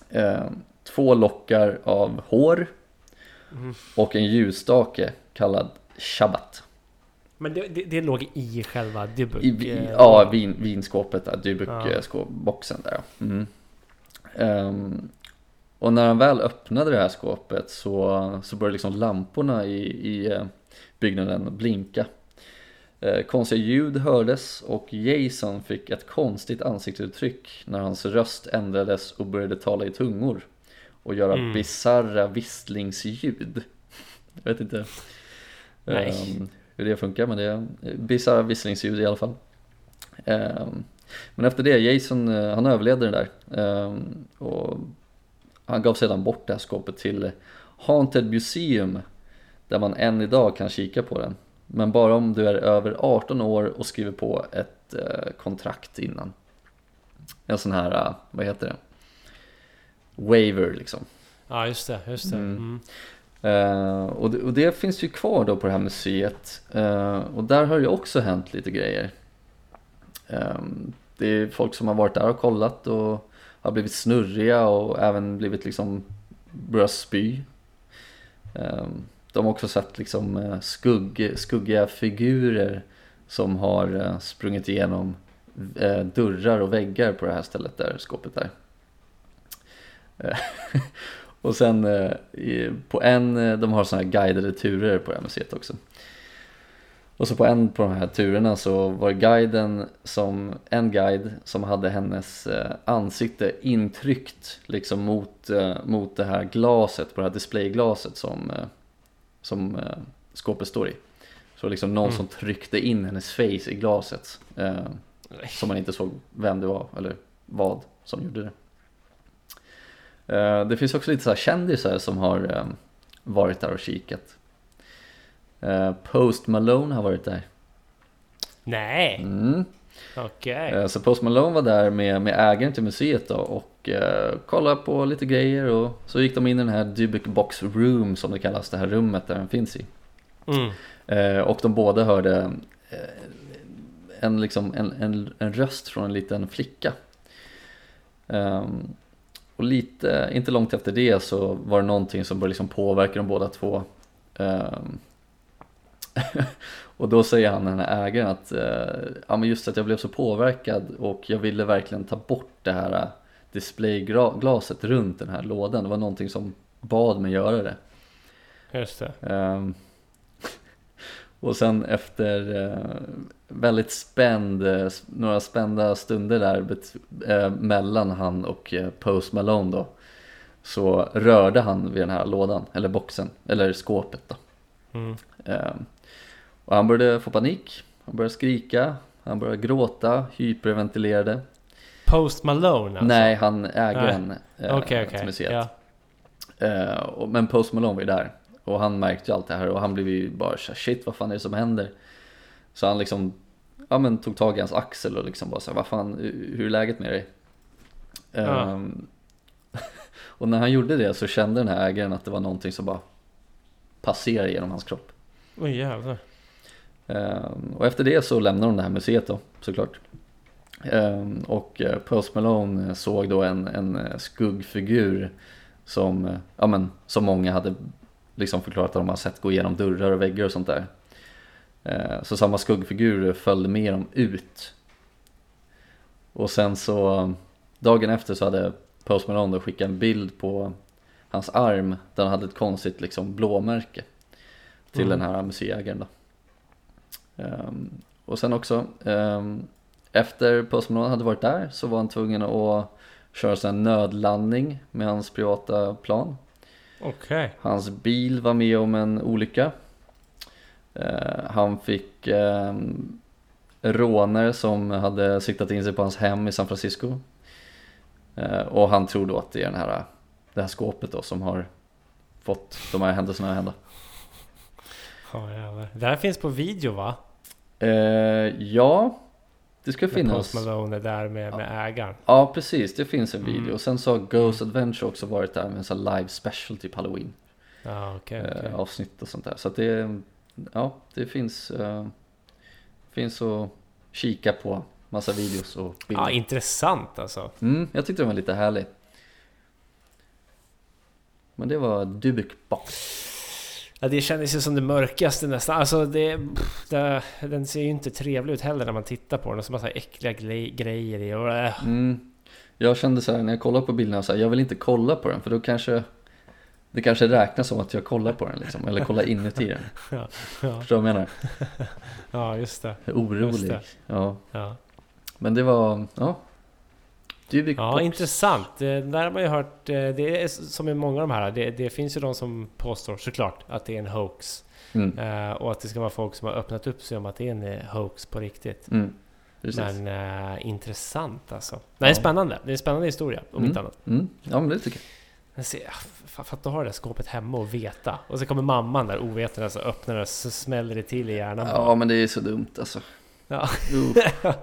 Eh, två lockar av hår. Mm. Och en ljusstake kallad Shabbat. Men det, det, det låg i själva debug... I, eh, ja, vin, vinskåpet där, Ja. Dybbuk-boxen där. ja. Mm. Ehm, och när han väl öppnade det här skåpet så, så började liksom lamporna i, i eh, byggnaden blinka. Eh, konstiga ljud hördes och Jason fick ett konstigt ansiktsuttryck när hans röst ändrades och började tala i tungor och göra Mm. bisarra visslingsljud. Jag vet inte ehm, hur det funkar men det är bisarra visslingsljud i alla fall. Ehm, men efter det, Jason eh, han överlevde det där ehm, och han gav sedan bort det här skåpet till Haunted Museum där man än idag kan kika på den. Men bara om du är över 18 år och skriver på ett eh, kontrakt innan. En sån här, eh, vad heter det? Waiver liksom. Ja, just det. Just det. Mm. Eh, och, det, och det finns ju kvar då på det här museet. Eh, och där har det också hänt lite grejer. Eh, det är folk som har varit där och kollat och har blivit snurriga och även blivit liksom börjat spy. Eh, de har också sett liksom eh, skugg, skuggiga figurer som har eh, sprungit igenom eh, dörrar och väggar på det här stället där skåpet är. Och sen på en, de har sådana här guidade turer på det här museet också. Och så på en på de här turerna så var det guiden som, en guide som hade hennes ansikte intryckt liksom mot, mot det här glaset, på det här displayglaset som, som eh, skåpet står i. Så liksom någon Mm. som tryckte in hennes face i glaset. Eh, som man inte såg vem det var eller vad som gjorde det. Eh, det finns också lite så här kändisar som har eh, varit där och kikat. Eh, Post Malone har varit där. Nej, Mm. okej. Eh, Så Post Malone var där med, med ägaren till museet då och eh, kollade på lite grejer och så gick de in i den här Dybbuk Box Room som det kallas, det här rummet där den finns i. Mm. Eh, och de båda hörde eh, en, liksom, en, en, en röst från en liten flicka. Ehm, och lite, inte långt efter det så var det någonting som började liksom påverka de båda två. Ehm, och då säger han, den här ägaren, att eh, ja, men just att jag blev så påverkad och jag ville verkligen ta bort det här displayglaset runt den här lådan. Det var någonting som bad mig göra det. Just det. Ehm, och sen efter eh, väldigt spänd, s- några spända stunder där eh, mellan han och Post Malone då så rörde han vid den här lådan, eller boxen, eller skåpet då. Mm. Ehm, och han började få panik, han började skrika, han började gråta, hyperventilerade. Post Malone alltså? Nej, han ägaren eh, Okej, till okej. museet. Ja. Eh, och- men Post Malone var ju där och han märkte ju allt det här och han blev ju bara shit vad fan är det som händer? Så han liksom, ja men tog tag i hans axel och liksom bara så här, vad fan, hur är läget med dig? Ja. Ehm, och när han gjorde det så kände den här ägaren att det var någonting som bara passerade genom hans kropp. Oj jävlar. Ehm, och efter det så lämnade de det här museet då, såklart. Ehm, och eh, Post Malone eh, såg då en, en eh, skuggfigur som, ja men, som många hade liksom förklarat att de har sett gå igenom dörrar och väggar och sånt där. Ehm, så samma skuggfigur följde med dem ut. Och sen så, dagen efter så hade Post Malone skickat en bild på hans arm där han hade ett konstigt liksom blåmärke till Mm. den här museiägaren då. Ehm, och sen också, efter Post Malone hade varit där så var han tvungen att köra här nödlandning med hans privata plan. Okej. Hans bil var med om en olycka. Eh, han fick um, rånare som hade siktat in sig på hans hem i San Francisco. Eh, och han tror då att det är den här, det här skåpet då som har fått de här händelserna att hända. Jävlar. Det här finns på video va? Eh, ja, det ska När finnas. Post Malone är där med, med ägaren. Ja, precis. Det finns en video. Mm. Och sen så har Ghost Adventure också varit där med en sån live special typ Halloween. Ja okej. eh, okej. avsnitt och sånt där. Så att det, ja, det finns, eh, finns att kika på massa videos och bilder. Ja intressant alltså. Mm, jag tyckte den var lite härlig. Men det var Dybbuk Box. Ja, det kändes ju som det mörkaste nästan. Alltså det, pff, det, den ser ju inte trevlig ut heller när man tittar på den. Och så massa äckliga gre- grejer i och äh. Mm. Jag kände så här när jag kollade på bilderna, så här, jag vill inte kolla på den för då kanske det kanske räknas som att jag kollar på den liksom, eller kollar inuti den. Ja, ja, Förstår du vad jag menar? ja, just det. Orolig. Just det. Ja. Ja, Men det var, ja. Dybbuk ja Box. intressant. Det där har man ju hört. eh, Det är som i många av de här. Det, det finns ju de som påstår såklart att det är en hoax. Mm. Eh, och att det ska vara folk som har öppnat upp sig om att det är en eh, hoax på riktigt. Mm. Men eh, intressant alltså. Nej, Ja. spännande. Det är en spännande historia om Mm. inte annat. Mm. Ja men det tycker jag. Men se, fan, fatta att ha det där skåpet hemma och veta. Och så kommer mamman där ovetande så öppnar det och så smäller det till i hjärnan. Ja men det är så dumt alltså. Ja.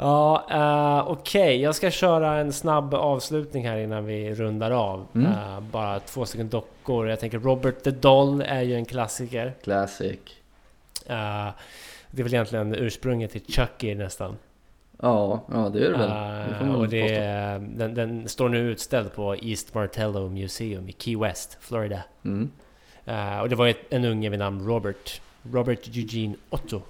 Uh. Ja, eh, okej. Jag ska köra en snabb avslutning här innan vi rundar av. Mm. Eh, bara två stycken dockor. Jag tänker Robert the Doll är ju en klassiker. Classic. Eh, det är väl egentligen ursprunget till Chucky nästan. Ja, ja det är det väl. Det och det, den, den står nu utställd på East Martello Museum i Key West, Florida. Mm. Och det var ett, en unge vid namn Robert. Robert Eugene Otto.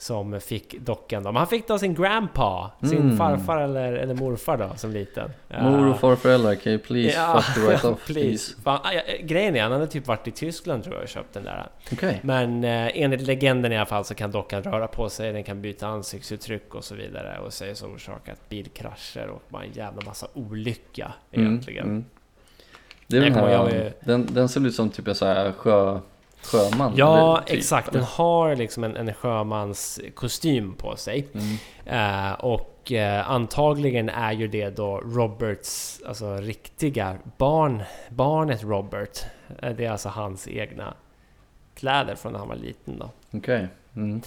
Som fick dockan då. Men han fick då sin grandpa, sin Mm. farfar eller, eller morfar då som liten. Mor och Eh, farföräldrar, can you please Ja, fuck the right off please? Fan, ah, ja, grejen är, han hade typ varit i Tyskland tror jag och köpt den där. Okej. Men eh, enligt legenden i alla fall så kan dockan röra på sig, den kan byta ansiktsuttryck och så vidare och sägs ha orsakat bilkrascher och bara en jävla massa olycka egentligen. Mm, mm. Det är den här, jag är- den, den ser ut som typ en så här sjö, sjöman. Ja, typ, exakt. Den har liksom en, en sjömans kostym på sig. Mm. Eh, och eh, antagligen är ju det då Roberts, alltså riktiga barn, barnet Robert. Eh, det är alltså hans egna kläder från när han var liten då. Okej. Mm.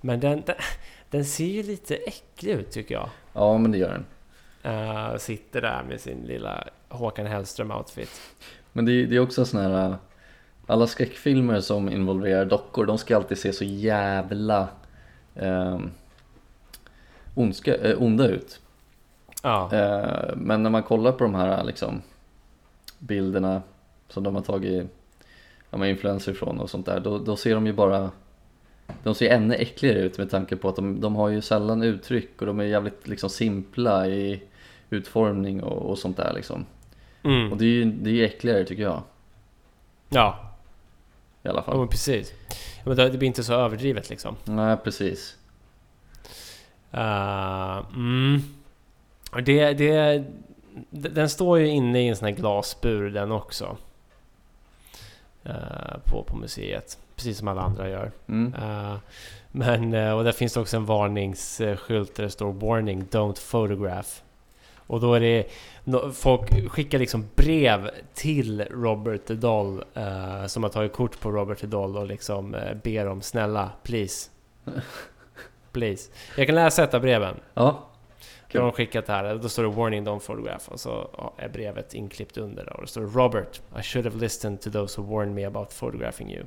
Men den, den, den ser ju lite äcklig ut tycker jag. Ja, men det gör den. Sitter där med sin lilla Håkan Hellström-outfit. Men det, det är också sån här... Alla skräckfilmer som involverar dockor, de ska alltid se så jävla eh, ondska, eh, onda ut. Ja, Eh, men när man kollar på de här liksom, bilderna som de har tagit ja, influenser ifrån och sånt där, då, då ser de ju bara de ser ännu äckligare ut med tanke på att de, de har ju sällan uttryck och de är jävligt liksom simpla i utformning och, och sånt där liksom. Och mm. det är ju det är ju äckligare tycker jag ja. I alla ja fall. men precis. Ja, men det blir inte så överdrivet liksom. Nej precis. Uh, mm. Det, det, den står ju inne i en sån här glasbur den också. Eh, på, på museet. Precis som alla andra gör. Mm. Eh, men, och där finns det också en varningsskylt där det står Warning Don't Photograph. Och då är det... Folk skickar liksom brev till Robert Doll eh, som har tagit kort på Robert Doll och liksom eh, ber om snälla, please. Please. Jag kan läsa ett av breven. Ja, Då har Kul. de skickat det här. Då står det Warning Don't Photograph och så är brevet inklippt under. då. Och det står Robert, I should have listened to those who warned me about photographing you.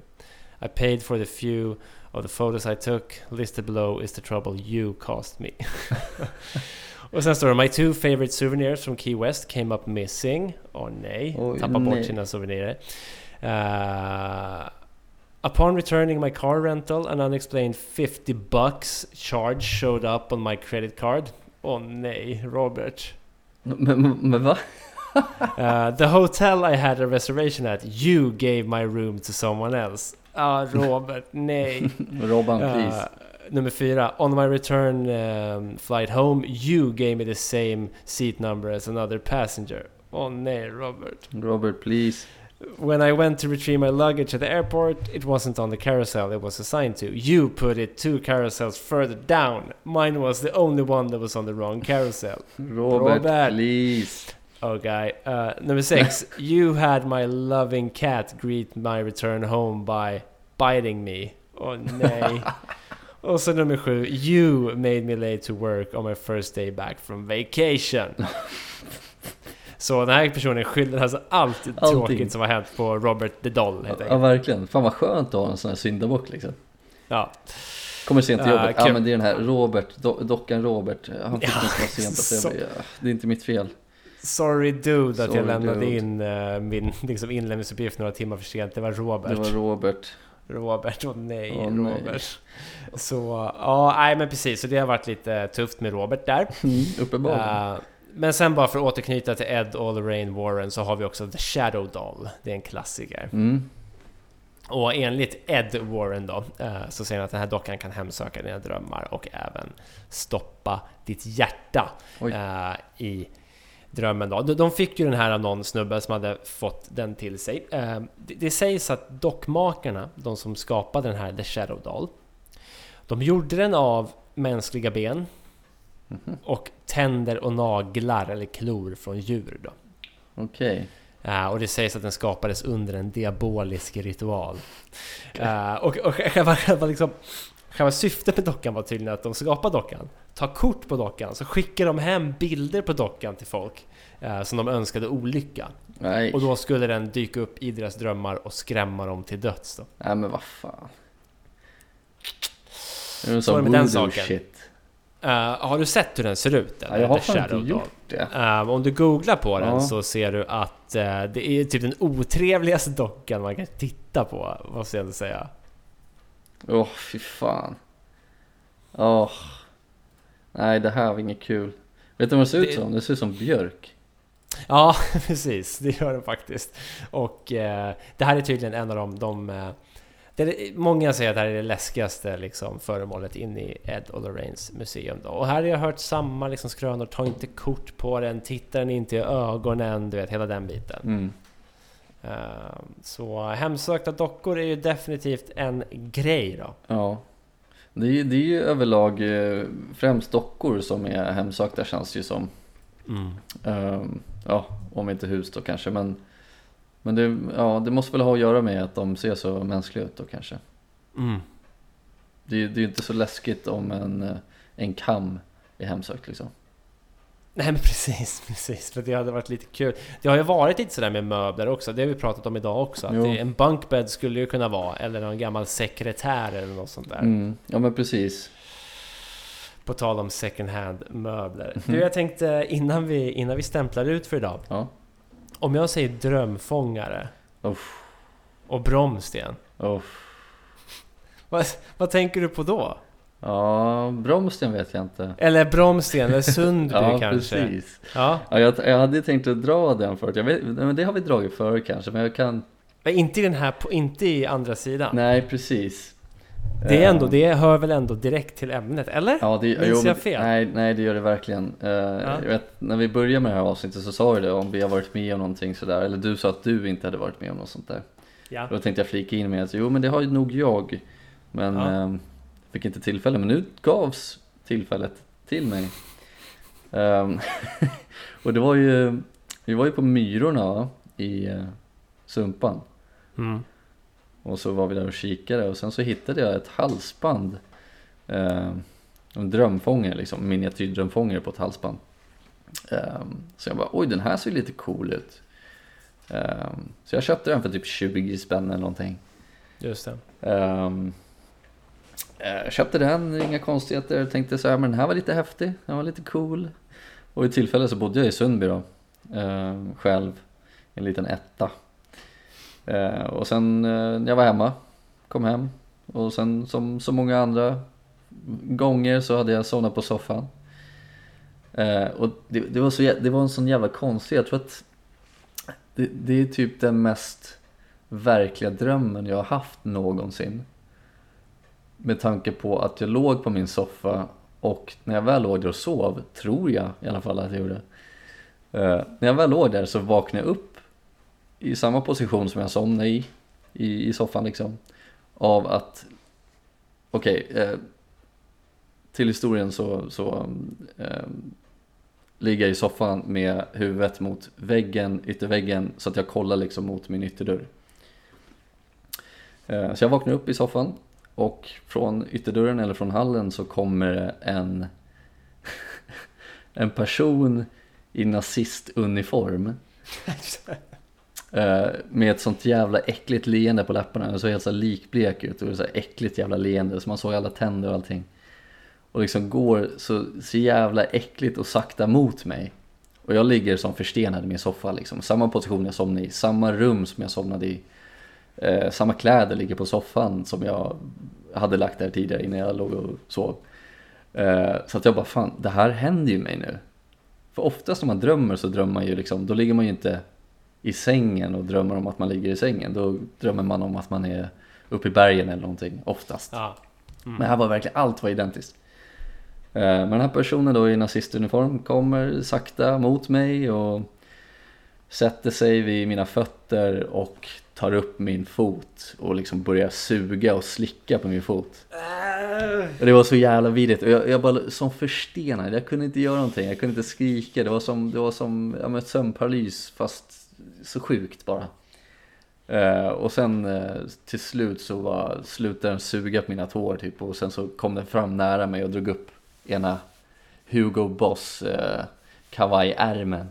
I paid for the few of the photos I took. Listed below is the trouble you caused me. och sen står det My two favorite souvenirs from Key West came up missing. Åh nej, Oj, tappar bort sina souvenirer. Uh, Upon returning my car rental, an unexplained 50 bucks charge showed up on my credit card. Åh nej, Robert. men, men, va? Uh, the hotel I had a reservation at, you gave my room to someone else. Ah, Robert, nej. Robban Uh, please. Nummer fyra. On my return um, flight home, you gave me the same seat number as another passenger. Åh nej, Robert. Robert please. When I went to retrieve my luggage at the airport, it wasn't on the carousel it was assigned to. You put it two carousels further down. Mine was the only one that was on the wrong carousel. Robert, Robert. please. Okay. Uh, number six. you had my loving cat greet my return home by biting me. Oh nej. Och så nummer sju. You made me late to work on my first day back from vacation. Så den här personen skyller alltså allt Allting. tråkigt som har hänt på Robert the Doll helt Ja, enkelt. verkligen. Fan vad skönt att ha en sån här syndabock liksom. Ja. Kommer sent till Ja, jobbet. Ja kul. men det är den här Robert, do, dockan Robert. Han fick Ja, mig komma sent. Så jag ja, det är inte mitt fel. Sorry dude att Sorry, jag lämnade dude. in uh, min liksom, inlämningsuppgift några timmar för sent. Det var Robert. Det var Robert. Robert, åh nej, nej. Robert. Så, ja, nej men precis. Så det har varit lite tufft med Robert där. Mm, uppenbarligen. Eh, men sen bara för att återknyta till Ed och Lorraine Warren så har vi också The Shadow Doll. Det är en klassiker. Mm. Och enligt Ed Warren då, eh, så säger han att den här dockan kan hemsöka dina drömmar och även stoppa ditt hjärta eh, i drömmen då. De- fick ju den här av någon snubbe som hade fått den till sig. Eh, Det, sägs att dockmakarna, de som skapade den här The Shadow Doll, de gjorde den av mänskliga ben Mhm. och tänder och naglar eller klor från djur då. Okej. Eh, och det sägs att den skapades under en diabolisk ritual. Eh, och och själva, själva, liksom, själva syftet med dockan var tydligen att de skapade dockan, tar kort på dockan, så skickar de hem bilder på dockan till folk eh, som de önskade olycka. Nej. Och då skulle den dyka upp i deras drömmar och skrämma dem till döds. Då. Nej men vad fan. Det är Så det med den saken. shit. Eh, har du sett hur den ser ut? Ja, jag har fan inte gjort det. Eh, om du googlar på den Ja. så ser du att eh, det är typ den otrevligaste dockan man kan titta på, måste jag ändå säga. Åh fy fan. Åh. Nej, det här var inget kul. Vet du vad det ser ut Det- som? Det ser ut som björk. Ja, precis. Det gör den faktiskt. Och eh, det här är tydligen en av de... de eh, det är, många säger att det här är det läskigaste liksom, föremålet in i Ed och Lorraines museum. Då. Och här har jag hört samma liksom, skrönor. Ta inte kort på den, titta den inte i ögonen, du vet, hela den biten. Mm. Eh, så hemsökta dockor är ju definitivt en grej då. Ja. Det är, det är ju överlag eh, främst dockor som är hemsökta känns det ju som. Ehm, ja, om inte hus då kanske. Men, men det, ja, det måste väl ha att göra med att de ser så mänskliga ut då kanske. Mm. Det, är- det är ju inte så läskigt om en, eh, en kam är hemsökt liksom. Nej men precis, precis. För det hade varit lite kul. Det har ju varit lite sådär med möbler också. Det har vi pratat om idag också. Att det, en bunkbed skulle ju kunna vara. Eller någon gammal sekretär eller något sånt där. Mm. Ja men precis. På tal om second hand möbler. Mhm. Du jag tänkte innan vi, innan vi stämplar ut för idag. Ja. Om jag säger drömfångare Uff. och bromsten. Uff. Vad, vad tänker du på då? Ja, bromsten vet jag inte. Eller Bromsten eller Sundby Ja, kanske? precis. Ja, Ja, jag, hade tänkt att dra den förut. Jag vet, men det har vi dragit förr kanske, men jag kan... men inte i den här, inte i andra sidan. Nej, precis. Det är ändå, Eh, det hör väl ändå direkt till ämnet, eller? Ja, det, Minns jag fel? Nej, nej, det gör det verkligen. Eh, jag vet, när vi började med det här avsnittet så sa du det, om vi har varit med om någonting sådär. Eller du sa att du inte hade varit med om något sånt där. Ja. Då tänkte jag flika in med att jo, men det har ju nog jag. Men Ja. Fick inte tillfälle. Men nu gavs tillfället till mig. Ehm, och det var ju, vi var ju på Myrorna i eh, Sumpan. Mm. Och så var vi där och kikade och sen så hittade jag ett halsband. Eh, en drömfångare liksom, miniatyrdrömfångare på ett halsband. Eh, så jag bara, oj den här ser lite cool ut. Eh, så jag köpte den för typ 20 spänn eller någonting. Just det. Eh, jag köpte den, inga konstigheter. Tänkte så här, men den här var lite häftig, den var lite cool. Och vid tillfälle så bodde jag i Sundby då, eh, själv, i en liten etta. Eh, och sen eh, jag var hemma, kom hem och sen som så många andra gånger så hade jag somnat på soffan. Eh, och det, det, var så, det var en sån jävla konstig, jag tror att det, det är typ den mest verkliga drömmen jag har haft någonsin. Med tanke på att jag låg på min soffa och när jag väl låg där och sov, tror jag i alla fall att jag gjorde. Eh, när jag väl låg där så vaknade jag upp i samma position som jag somnade i, i, i soffan liksom. Av att, okej, eh, till historien så, så eh, ligger jag i soffan med huvudet mot väggen, ytterväggen, så att jag kollar liksom mot min ytterdörr. Eh, Så jag vaknar upp i soffan och från ytterdörren eller från hallen så kommer det en, en person i nazistuniform eh, med ett sånt jävla äckligt leende på läpparna. Den såg helt så likblek ut och så här äckligt jävla leende så man såg alla tänder och allting. Och liksom går så, så jävla äckligt och sakta mot mig. Och jag ligger som förstenad i min soffa liksom. Samma position jag somnade i, samma rum som jag somnade i. Eh, samma kläder ligger på soffan som jag hade lagt där tidigare innan jag låg och sov. Eh, så att jag bara, fan det här händer ju mig nu. För oftast när man drömmer så drömmer man ju liksom, då ligger man ju inte i sängen och drömmer om att man ligger i sängen. Då drömmer man om att man är uppe i bergen eller någonting, oftast. Ja. Men här var verkligen, allt var identiskt. Eh, Men den här personen då i nazistuniform kommer sakta mot mig och sätter sig vid mina fötter och tar upp min fot och liksom börjar suga och slicka på min fot. Och det var så jävla vidrigt. Och jag, jag bara som förstenad, jag kunde inte göra någonting, jag kunde inte skrika, det var som, det var som ja, men ett sömnparalys fast så sjukt bara. Eh, och sen eh, till slut så var, slutade den suga på mina tår typ. Och sen så kom den fram nära mig och drog upp ena Hugo Boss eh, kavajärmen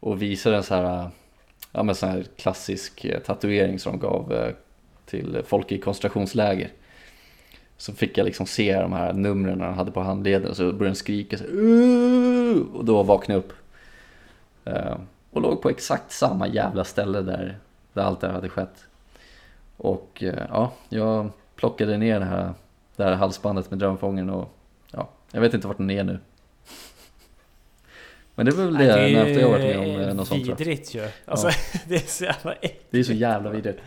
och visade en så här, ja men sån här klassisk eh, tatuering som de gav eh, till folk i koncentrationsläger. Så fick jag liksom se de här numren han hade på handleden och så började den skrika så här, och då vaknade jag upp. Eh, och låg på exakt samma jävla ställe där, där allt det här hade skett. Och ja, jag plockade ner det här, det här halsbandet med drömfången och Jag vet inte vart den är nu. Men det är väl det, Nej, det jag har varit med om eh, något sånt tror jag. vidrigt ju. Alltså, det är så jävla äckligt. Det är så jävla vidrigt.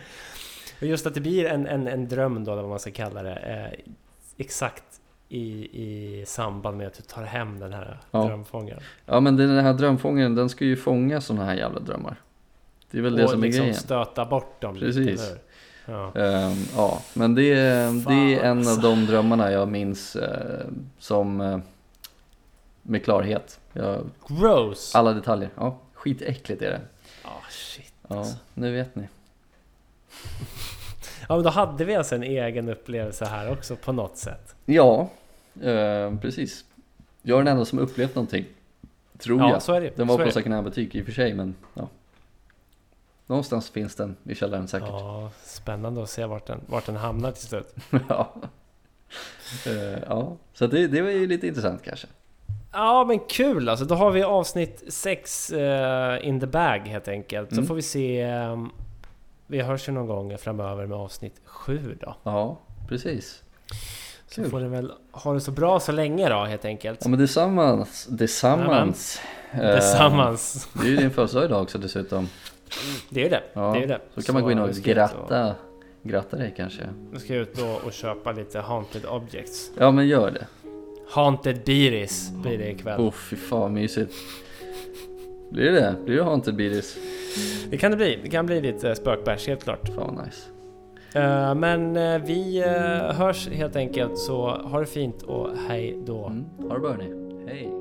Och just att det blir en, en, en dröm då, eller vad man ska kalla det. Eh, exakt i, i samband med att du tar hem den här Ja. drömfångaren. Ja men den här drömfångaren den ska ju fånga sådana här jävla drömmar. Det är väl det och som är liksom grejen. stöta bort dem Precis. lite, eller? Ja. Ehm, ja, men det, är- det är en alltså. av de drömmarna jag minns eh, som eh, med klarhet. Jag, Gross! alla detaljer. Ja, skitäckligt är det. Ah, shit. Ja, nu vet ni. Ja men då hade vi alltså en egen upplevelse här också på något sätt. Ja, eh, precis. Jag är den enda som upplevt någonting. Tror Ja, jag. så är det. Den var så på second hand-butik i och för sig, men ja. Någonstans finns den i källaren säkert. Ja, spännande att se vart den, vart den hamnar till slut. Ja. Eh, ja. Så det, det var ju lite intressant kanske. Ja men kul alltså, då har vi avsnitt 6 in the bag helt enkelt. Så Mm. får vi se... eh, vi hörs ju någon gång framöver med avsnitt 7 då. Ja, precis. Så Kul. får ni väl ha det så bra så länge då helt enkelt. Ja men tillsammans, tillsammans. Eh, Tillsammans. Det är ju din födelsedag idag också dessutom. Det är ju det. Ja, det, är det. Så kan man gå in och gratta, gratta dig kanske. Vi ska ut och, och köpa lite Haunted Objects. Ja men gör det. Haunted Beeris blir det ikväll. Åh fy fan mysigt. Blir det? Blir det Haunted Beaties? Det kan det bli. Det kan bli lite spökbärs helt klart. Fan nice. Eh, men eh, vi eh, hörs helt enkelt så ha det fint och hej då. Mm. Ha det bra hörni.